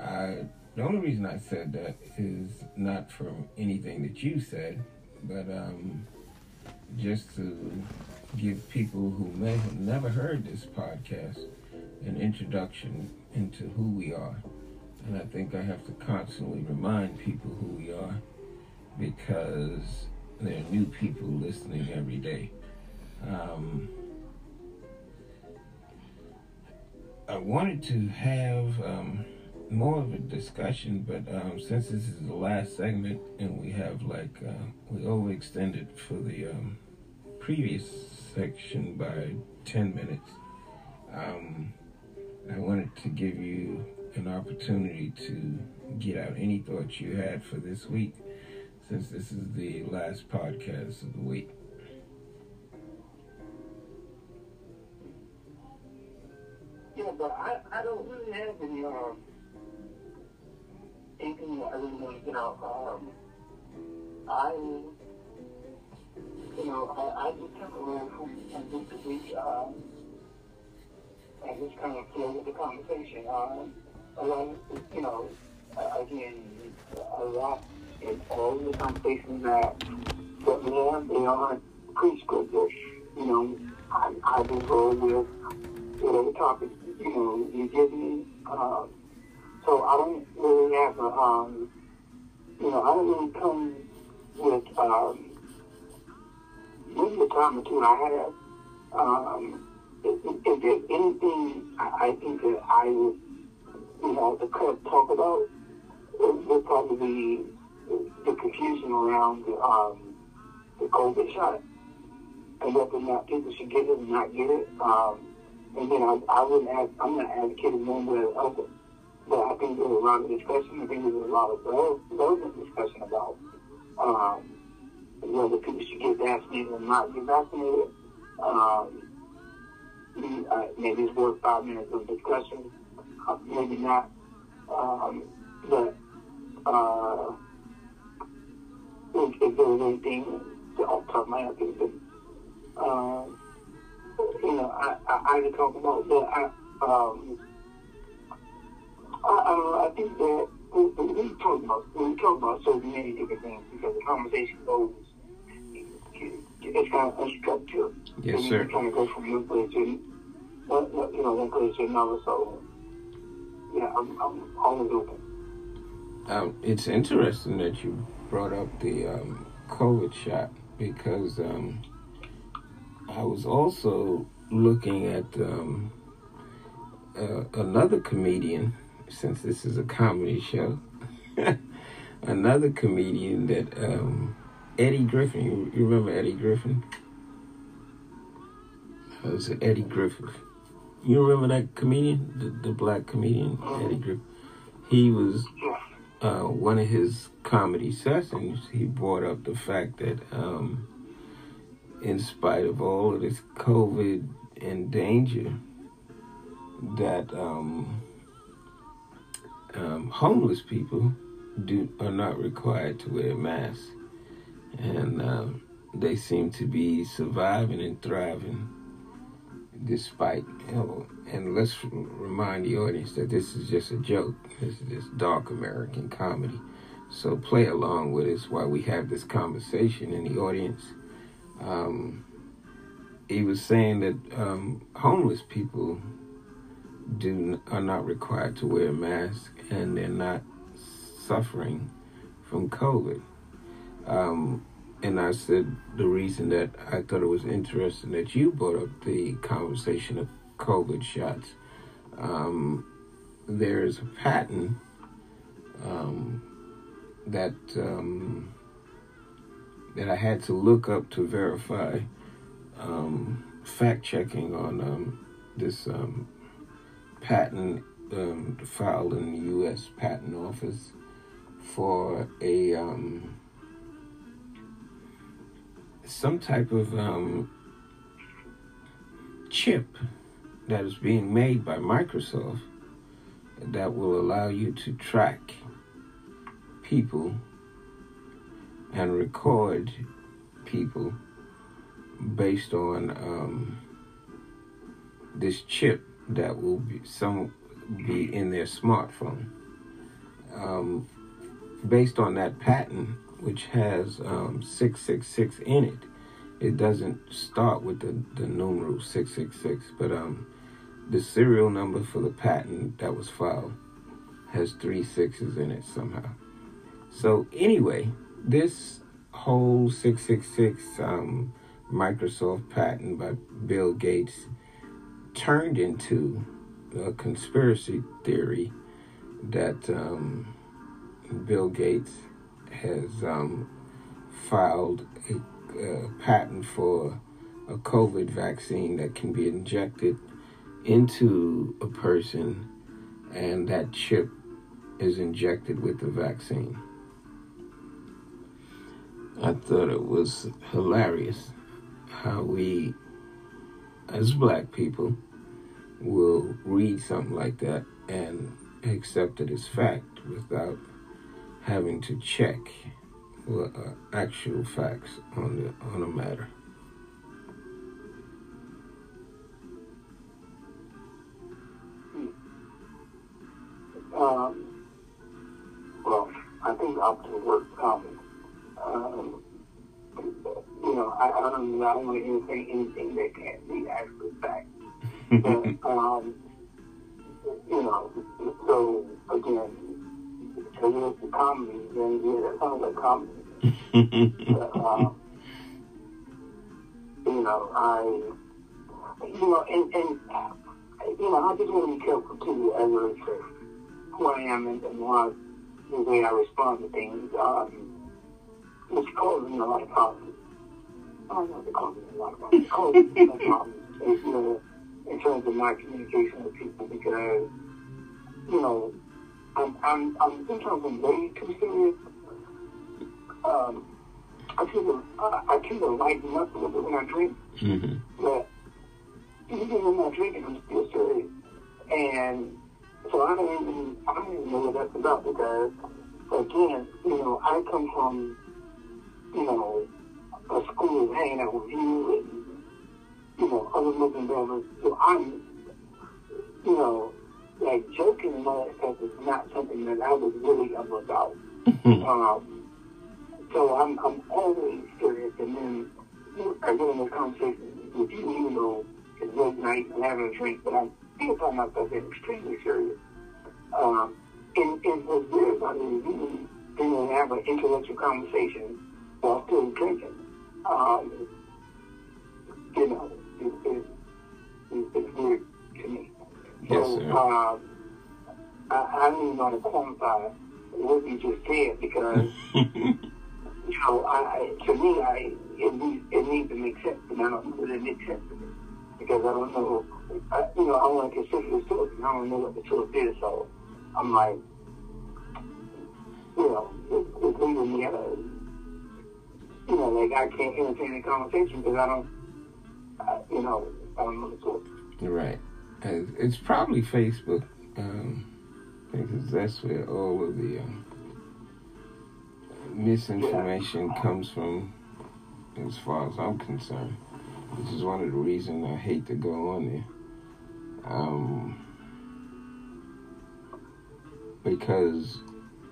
I, the only reason I said that is not from anything that you said, but um, just to give people who may have never heard this podcast an introduction into who we are. And I think I have to constantly remind people who we are because there are new people listening every day. Um, I wanted to have um, more of a discussion, but um, since this is the last segment and we have like, uh, we overextended for the um, previous section by 10 minutes, um, I wanted to give you an opportunity to get out any thoughts you had for this week, since this is the last podcast of the week. Yeah, but I, I don't really have any um anything I really want to get out. Um, I you know I, I just took a role from from week. Um, and just kind of flow with the conversation. Um, a lot, you know, uh, again, a lot in all the conversations that that we they aren't prescriptive. You know, I, I will go with whatever topic you know you give me. Um, so I don't really have a, um, you know, I don't really come with um, maybe a time or two I have. Um, if, if there's anything I, I think that I would, you know, the could talk about, would probably be the confusion around the, um, the COVID shot and whether or not people should get it or not get it. Um, and then I, I wouldn't add, I'm not advocating one way or the other. But I think there's a lot of discussion. I think there's a lot of relevant discussion about um, whether people should get vaccinated or not get vaccinated. Um, uh, maybe it's worth five minutes of discussion. Uh, maybe not. Um, but uh, if, if there was anything off the top of my head, that, um, you know, I, I, I could talk about, but I, um, I, I don't know, I think that when we talk about, when we talk about so many different things, because the conversation goes, it's kind of unstructured. Yes, sir. You kind of go from one place to, one- you know, one place to another. So, yeah, I'm, I'm open. Um, it's interesting that you brought up the um, COVID shot because um, I was also looking at uh, another comedian, since this is a comedy show, another comedian that um, Eddie Griffin. You, you remember Eddie Griffin? It was Eddie Griffin. You remember that comedian, the, the black comedian Eddie Griffin? He was uh, one of his comedy sessions, he brought up the fact that, um, in spite of all of this COVID and danger, that um, um, homeless people do are not required to wear masks, and um, they seem to be surviving and thriving despite you and let's remind the audience that this is just a joke. This is just dark american comedy. So play along with us while we have this conversation in the audience. Um, he was saying that um, homeless people do are not required to wear a mask and they're not suffering from covid. Um, and I said the reason that I thought it was interesting that you brought up the conversation of COVID shots. Um, there's a patent um, that um, that I had to look up to verify um, fact checking on um, this um, patent filed in the U.S. Patent Office for a um, some type of um, chip that is being made by Microsoft that will allow you to track people and record people based on um, this chip that will be some be in their smartphone. Um, based on that patent, which has um, 666 in it, it doesn't start with the, the numeral 666, but um, the serial number for the patent that was filed has three sixes in it somehow. So, anyway, this whole 666 um, Microsoft patent by Bill Gates turned into a conspiracy theory that um, Bill Gates has um, filed a, a patent for a COVID vaccine that can be injected into a person, and that chip is injected with the vaccine. I thought it was hilarious how we, as black people, will read something like that and accept it as fact without having to check what are actual facts on the on a matter. Um, well, I think up to work coming. Um, you know, I, I don't, I don't want to say anything that can't be actually fact. But, um, you know, so again, you it's a comedy, then yeah, that sounds like comedy. But, um, you know, I, you know, and, and you know, I just want to be careful too as it relates to who I am and, and why, the way I respond to things. Um, which causes me a lot of problems. I don't know if it causes me a lot of problems. It causes me some problems, you know, in terms of my communication with people because, you know, I'm, I'm, I'm sometimes I'm way too serious. Um, I tend to, I, I tend to lighten up a little bit when I drink, hmm but even when I'm not I'm still serious. And so I don't even, I don't even know what that's about because, again, you know, I come from, you know, a school hanging out with you and, you know, other Muslim brothers. So I'm, you know, like joking and all that stuff is not something that I was really ever about. Um, so I'm, I'm always serious. And then you know, I get in this conversation with you, even though it's late night and having a drink, but I'm still talking about something extremely serious. Um, and, and what's weird about it is you can have an intellectual conversation while still drinking. Um, you know, it, it, it, it's weird to me. So, um, I, I don't even know how to quantify what you just said because, you know, I, to me, I, it needs, it needs to make sense, and I don't know that it makes sense to me because I don't know, I, you know, I want to consider the source, and I don't know what the source is, so I'm like, you know, it, it's leaving me at a, you know, like I can't entertain the conversation because I don't, I, you know, I don't know the source. Right. It's probably Facebook, um, because that's where all of the um, misinformation comes from, as far as I'm concerned. Which is one of the reasons I hate to go on there. Um, because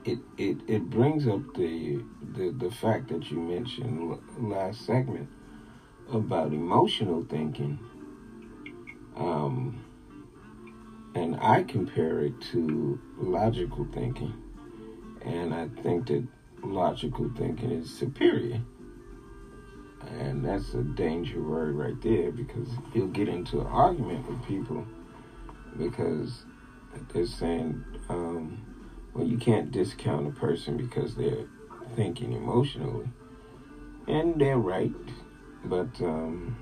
it, it, it brings up the, the, the fact that you mentioned last segment about emotional thinking. Um, and I compare it to logical thinking. And I think that logical thinking is superior. And that's a danger word right there because you'll get into an argument with people because they're saying, um, well, you can't discount a person because they're thinking emotionally. And they're right. But um,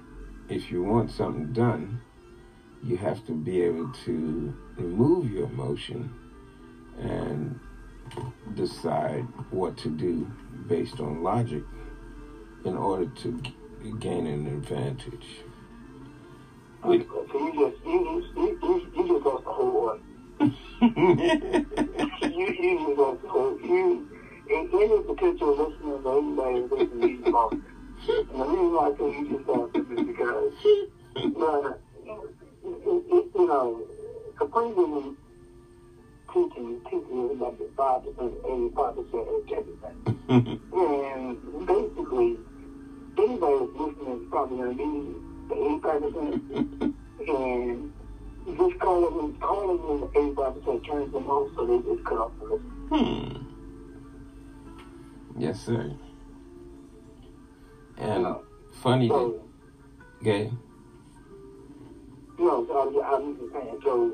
if you want something done, you have to be able to remove your emotion and decide what to do based on logic in order to g- gain an advantage. Wait. So you just, you, you, you, you just lost the whole order. you, you just lost the whole, you, and any potential listener or anybody who's listening to you lost. And the reason why I say you just lost it is because, uh, know, complete women teaching teaching is like five percent, eighty five percent of everything. And basically, anybody that's listening is probably going to be the 85%. and just calling them, calling them the 85% turns them off, so they just cut off the list. Hmm. Yes, sir. And Uh, funny that, So, okay. No, I'm, I'm saying, so,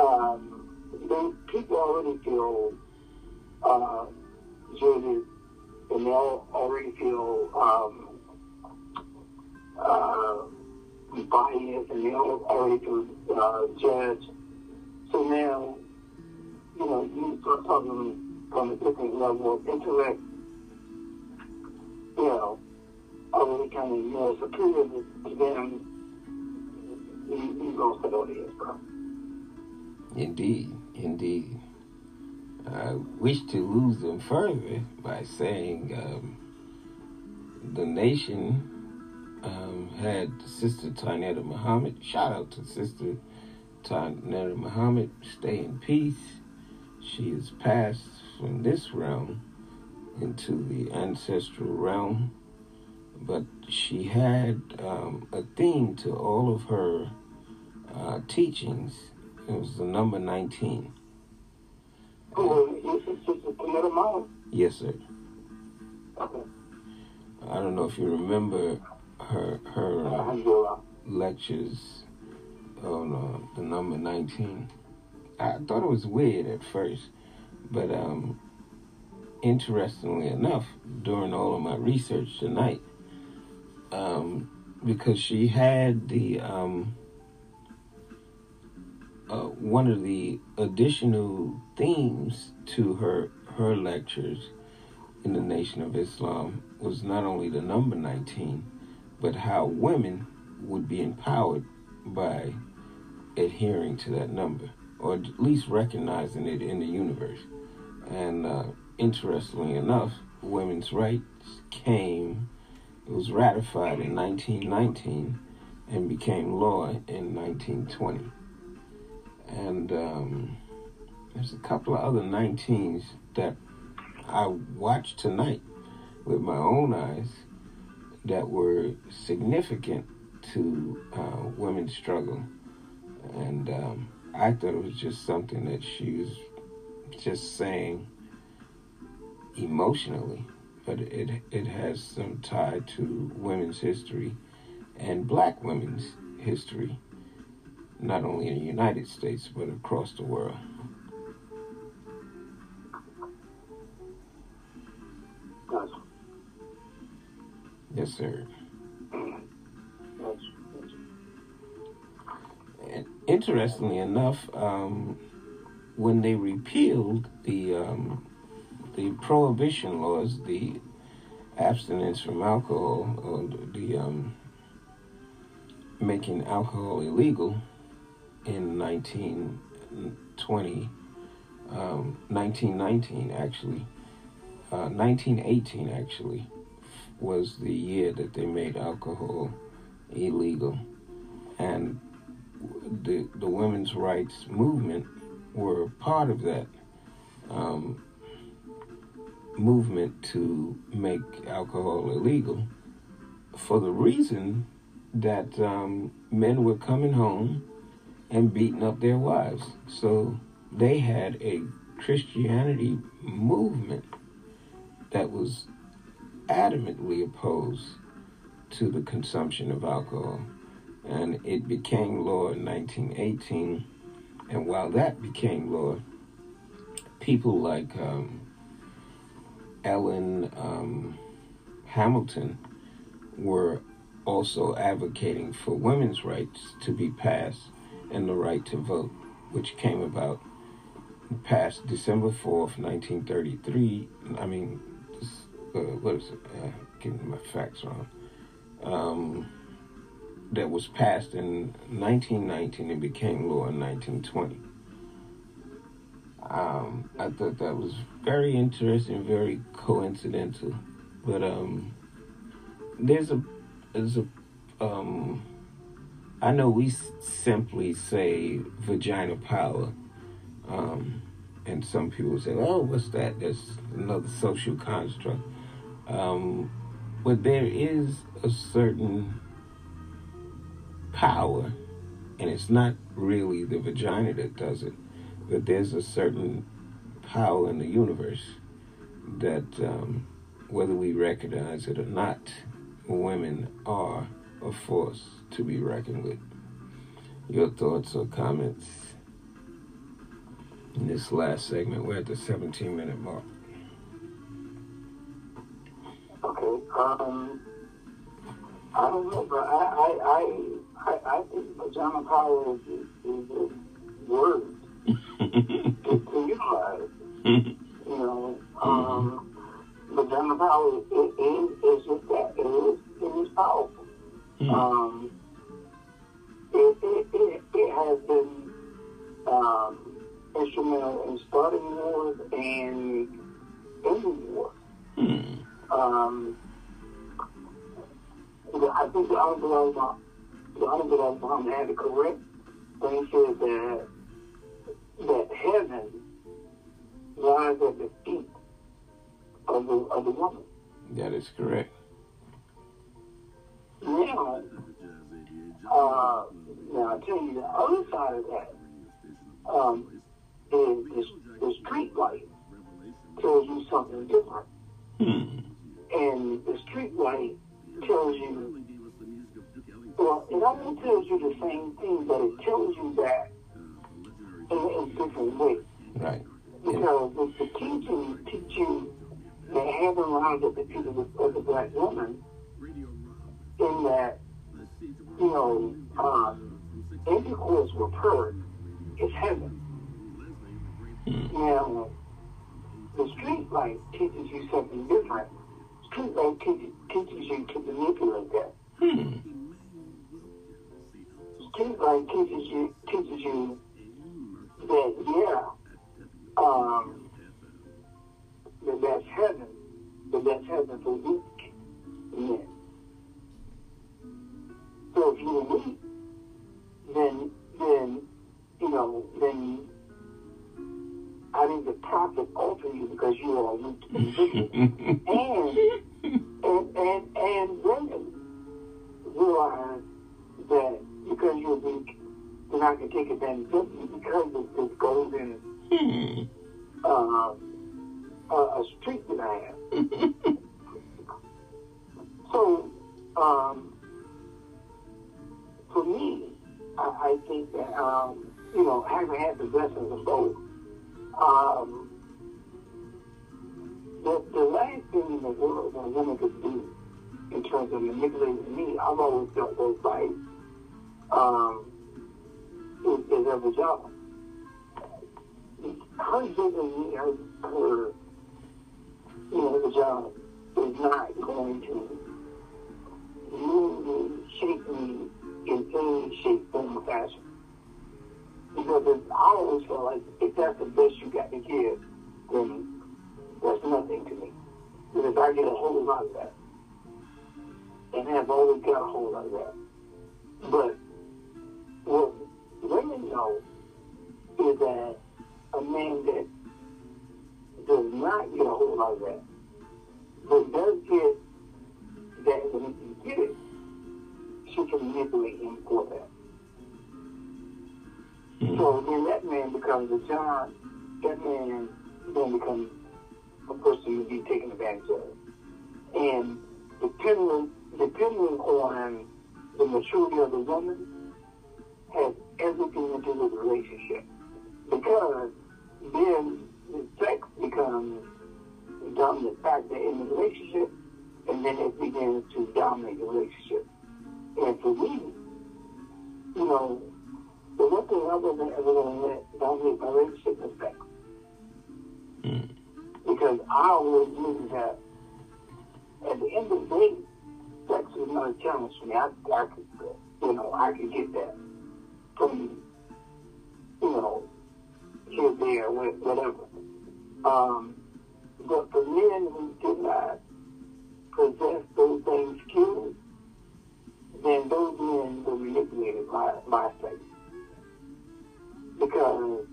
um, they, people already feel, uh, jaded, and they all already feel, um, uh, biased, and they already feel, uh, judged. So now, you know, you start talking from a different level of intellect, you know, already kind of, know, superior to to that audience, bro. Indeed, indeed. I wish to lose them further by saying um, the nation um, had Sister Tynetta Muhammad. Shout out to Sister Tynetta Muhammad. Stay in peace. She is passed from this realm into the ancestral realm, but she had um, a theme to all of her uh, teachings. It was the number 19. Oh, you said Sister Canetta Mom? Yes, sir. Okay. I don't know if you remember her her uh, lectures on uh, the number 19. I thought it was weird at first, but um, interestingly enough, during all of my research tonight, um, because she had the um, uh, one of the additional themes to her her lectures in the Nation of Islam was not only the number 19, but how women would be empowered by adhering to that number, or at least recognizing it in the universe. And uh, interestingly enough, women's rights came, it was ratified in 1919 and became law in 1920. And um, there's a couple of other 19s that I watched tonight with my own eyes that were significant to uh, women's struggle. And um, I thought it was just something that she was just saying emotionally, but it, it has some tie to women's history and black women's history, not only in the United States, but across the world. That's, Yes, sir. And interestingly enough, um, when they repealed the um, the prohibition laws, the abstinence from alcohol, or the um, making alcohol illegal in 1920, um, 1919 actually, uh, 1918 actually was the year that they made alcohol illegal, and the the women's rights movement were part of that um, movement to make alcohol illegal for the reason that um, men were coming home and beating up their wives. So they had a Christianity movement that was adamantly opposed to the consumption of alcohol. And it became law in 1918. And while that became law, people like um, Ellen um, Hamilton were also advocating for women's rights to be passed and the right to vote, which came about passed December 4th, 1933. I mean, uh, what is it? Uh, getting my facts wrong. Um, that was passed in 1919 and became law in 1920. Um, I thought that was very interesting, very coincidental. But um, there's a there's a um, I know we simply say vagina power, um, and some people say, "Oh, what's that?" That's another social construct. Um, but there is a certain power, and it's not really the vagina that does it, but there's a certain power in the universe that, um, whether we recognize it or not, women are a force to be reckoned with. Your thoughts or comments in this last segment? We're at the 17 minute mark. Okay. Um, I don't know, but I I I, I, think vagina power is, is, is a word to, to utilize. You know, um, vagina power it is it's just that it is it is powerful. Um, it, it, it, it has been um, instrumental in starting wars and ending wars. Um, the- I think the Honorable Obama, the Honorable Obama had it correct when he said that that heaven lies at the feet of the of the woman. That is correct. Now, uh, now I tell you the other side of that um, is the, the street light tells you something different, Hmm. and the street light tells you well, it only tells you the same thing, but it tells you that in a different way. Right. Because the, the teaching teach you that heaven lies at the feet of the, of the black woman, in that, you know, um, intercourse with her is heaven. Now, the street light teaches you something different. Street light teaches, teaches you to manipulate that. Hmm. Street light teaches you teaches you that yeah, um, that that's heaven, but that's heaven for weak men. So if you're weak, then then you know then I need the prophet alter you because you are a weak individual. and and and and women realize that because you're weak, they're not going to take advantage of you because of this golden Hmm. uh, uh, a streak that I have. so, um, for me, I, I think that, um, you know, having had the blessings of both, um, the, the last thing in the world that a woman could do in terms of manipulating me, I've always felt those bites, um, is, is her vagina her giving me her, her you know, the job is not going to move me, shape me in any shape, form, or fashion. Because I always feel like if that's the best you got to give, then that's nothing to me. Because I get a whole lot of that. And have always got a whole lot of that. But what women know is that a man that does not get a whole lot of that, but does get that when he get it, can manipulate him for that. So then that man becomes a John, that man then becomes a person to be taken advantage of. And depending, depending on the maturity of the woman, has everything to do with the relationship because then the sex becomes dominant factor in the relationship, and then it begins to dominate the relationship. And for me, you know, the one thing I wasn't ever going to let dominate my relationship is sex. Because I always knew that at the end of the day, sex is not a challenge for me. I, I could, you know, I could get that from, you know, here, there, wh- whatever. Um, but for men who did not possess those same skills, then those men were manipulated by by state because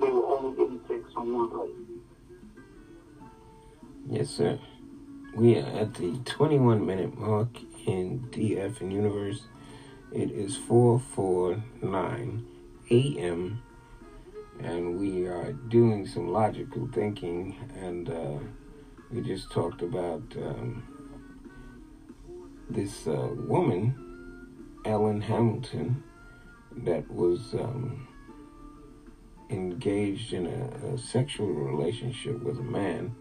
they were only getting sex from one place. Yes, sir. We are at the 21 minute mark in DF and Universe. It is 449 a.m. and we are doing some logical thinking and uh, we just talked about um, this uh, woman, Helen Hamilton, that was um, engaged in a, a sexual relationship with a man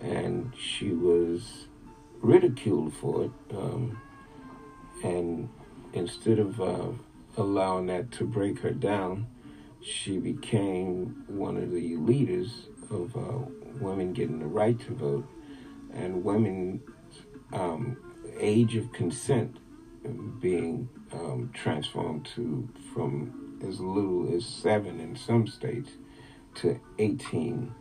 and she was ridiculed for it. Um, and instead of uh, allowing that to break her down, she became one of the leaders of uh, women getting the right to vote and women's um, age of consent being um, transformed to from as little as seven in some states to 18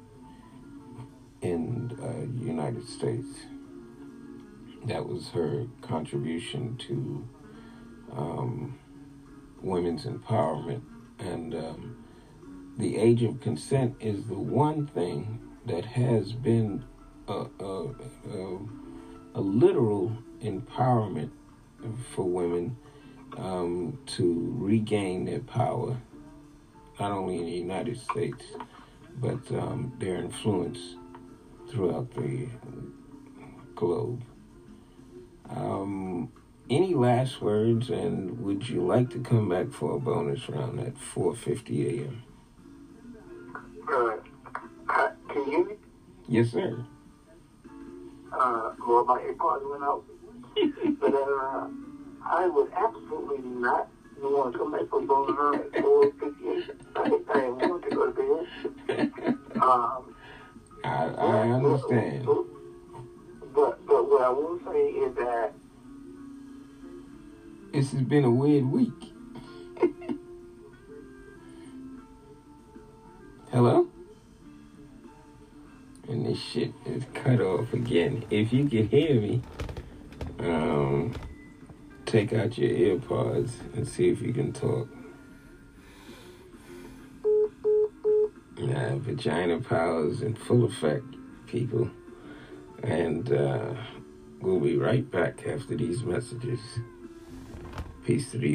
in uh, United States. That was her contribution to um, women's empowerment. And um, the age of consent is the one thing that has been a, a, a, a literal empowerment for women um, to regain their power, not only in the United States, but um, their influence throughout the globe. Um, any last words, and would you like to come back for a bonus round at 4:50 a.m.? Uh, can you hear me? Yes, sir. Uh, well, my AirPods went out. But uh, I would absolutely not want to come back for bonus round at 458. I, I want to go to bed. Um, I, I understand. But, but what I will say is that This has been a weird week. Hello? And this shit is cut off again. If you can hear me, um, take out your earpods and see if you can talk. Uh, vagina powers in full effect, people. And uh, we'll be right back after these messages. Peace to the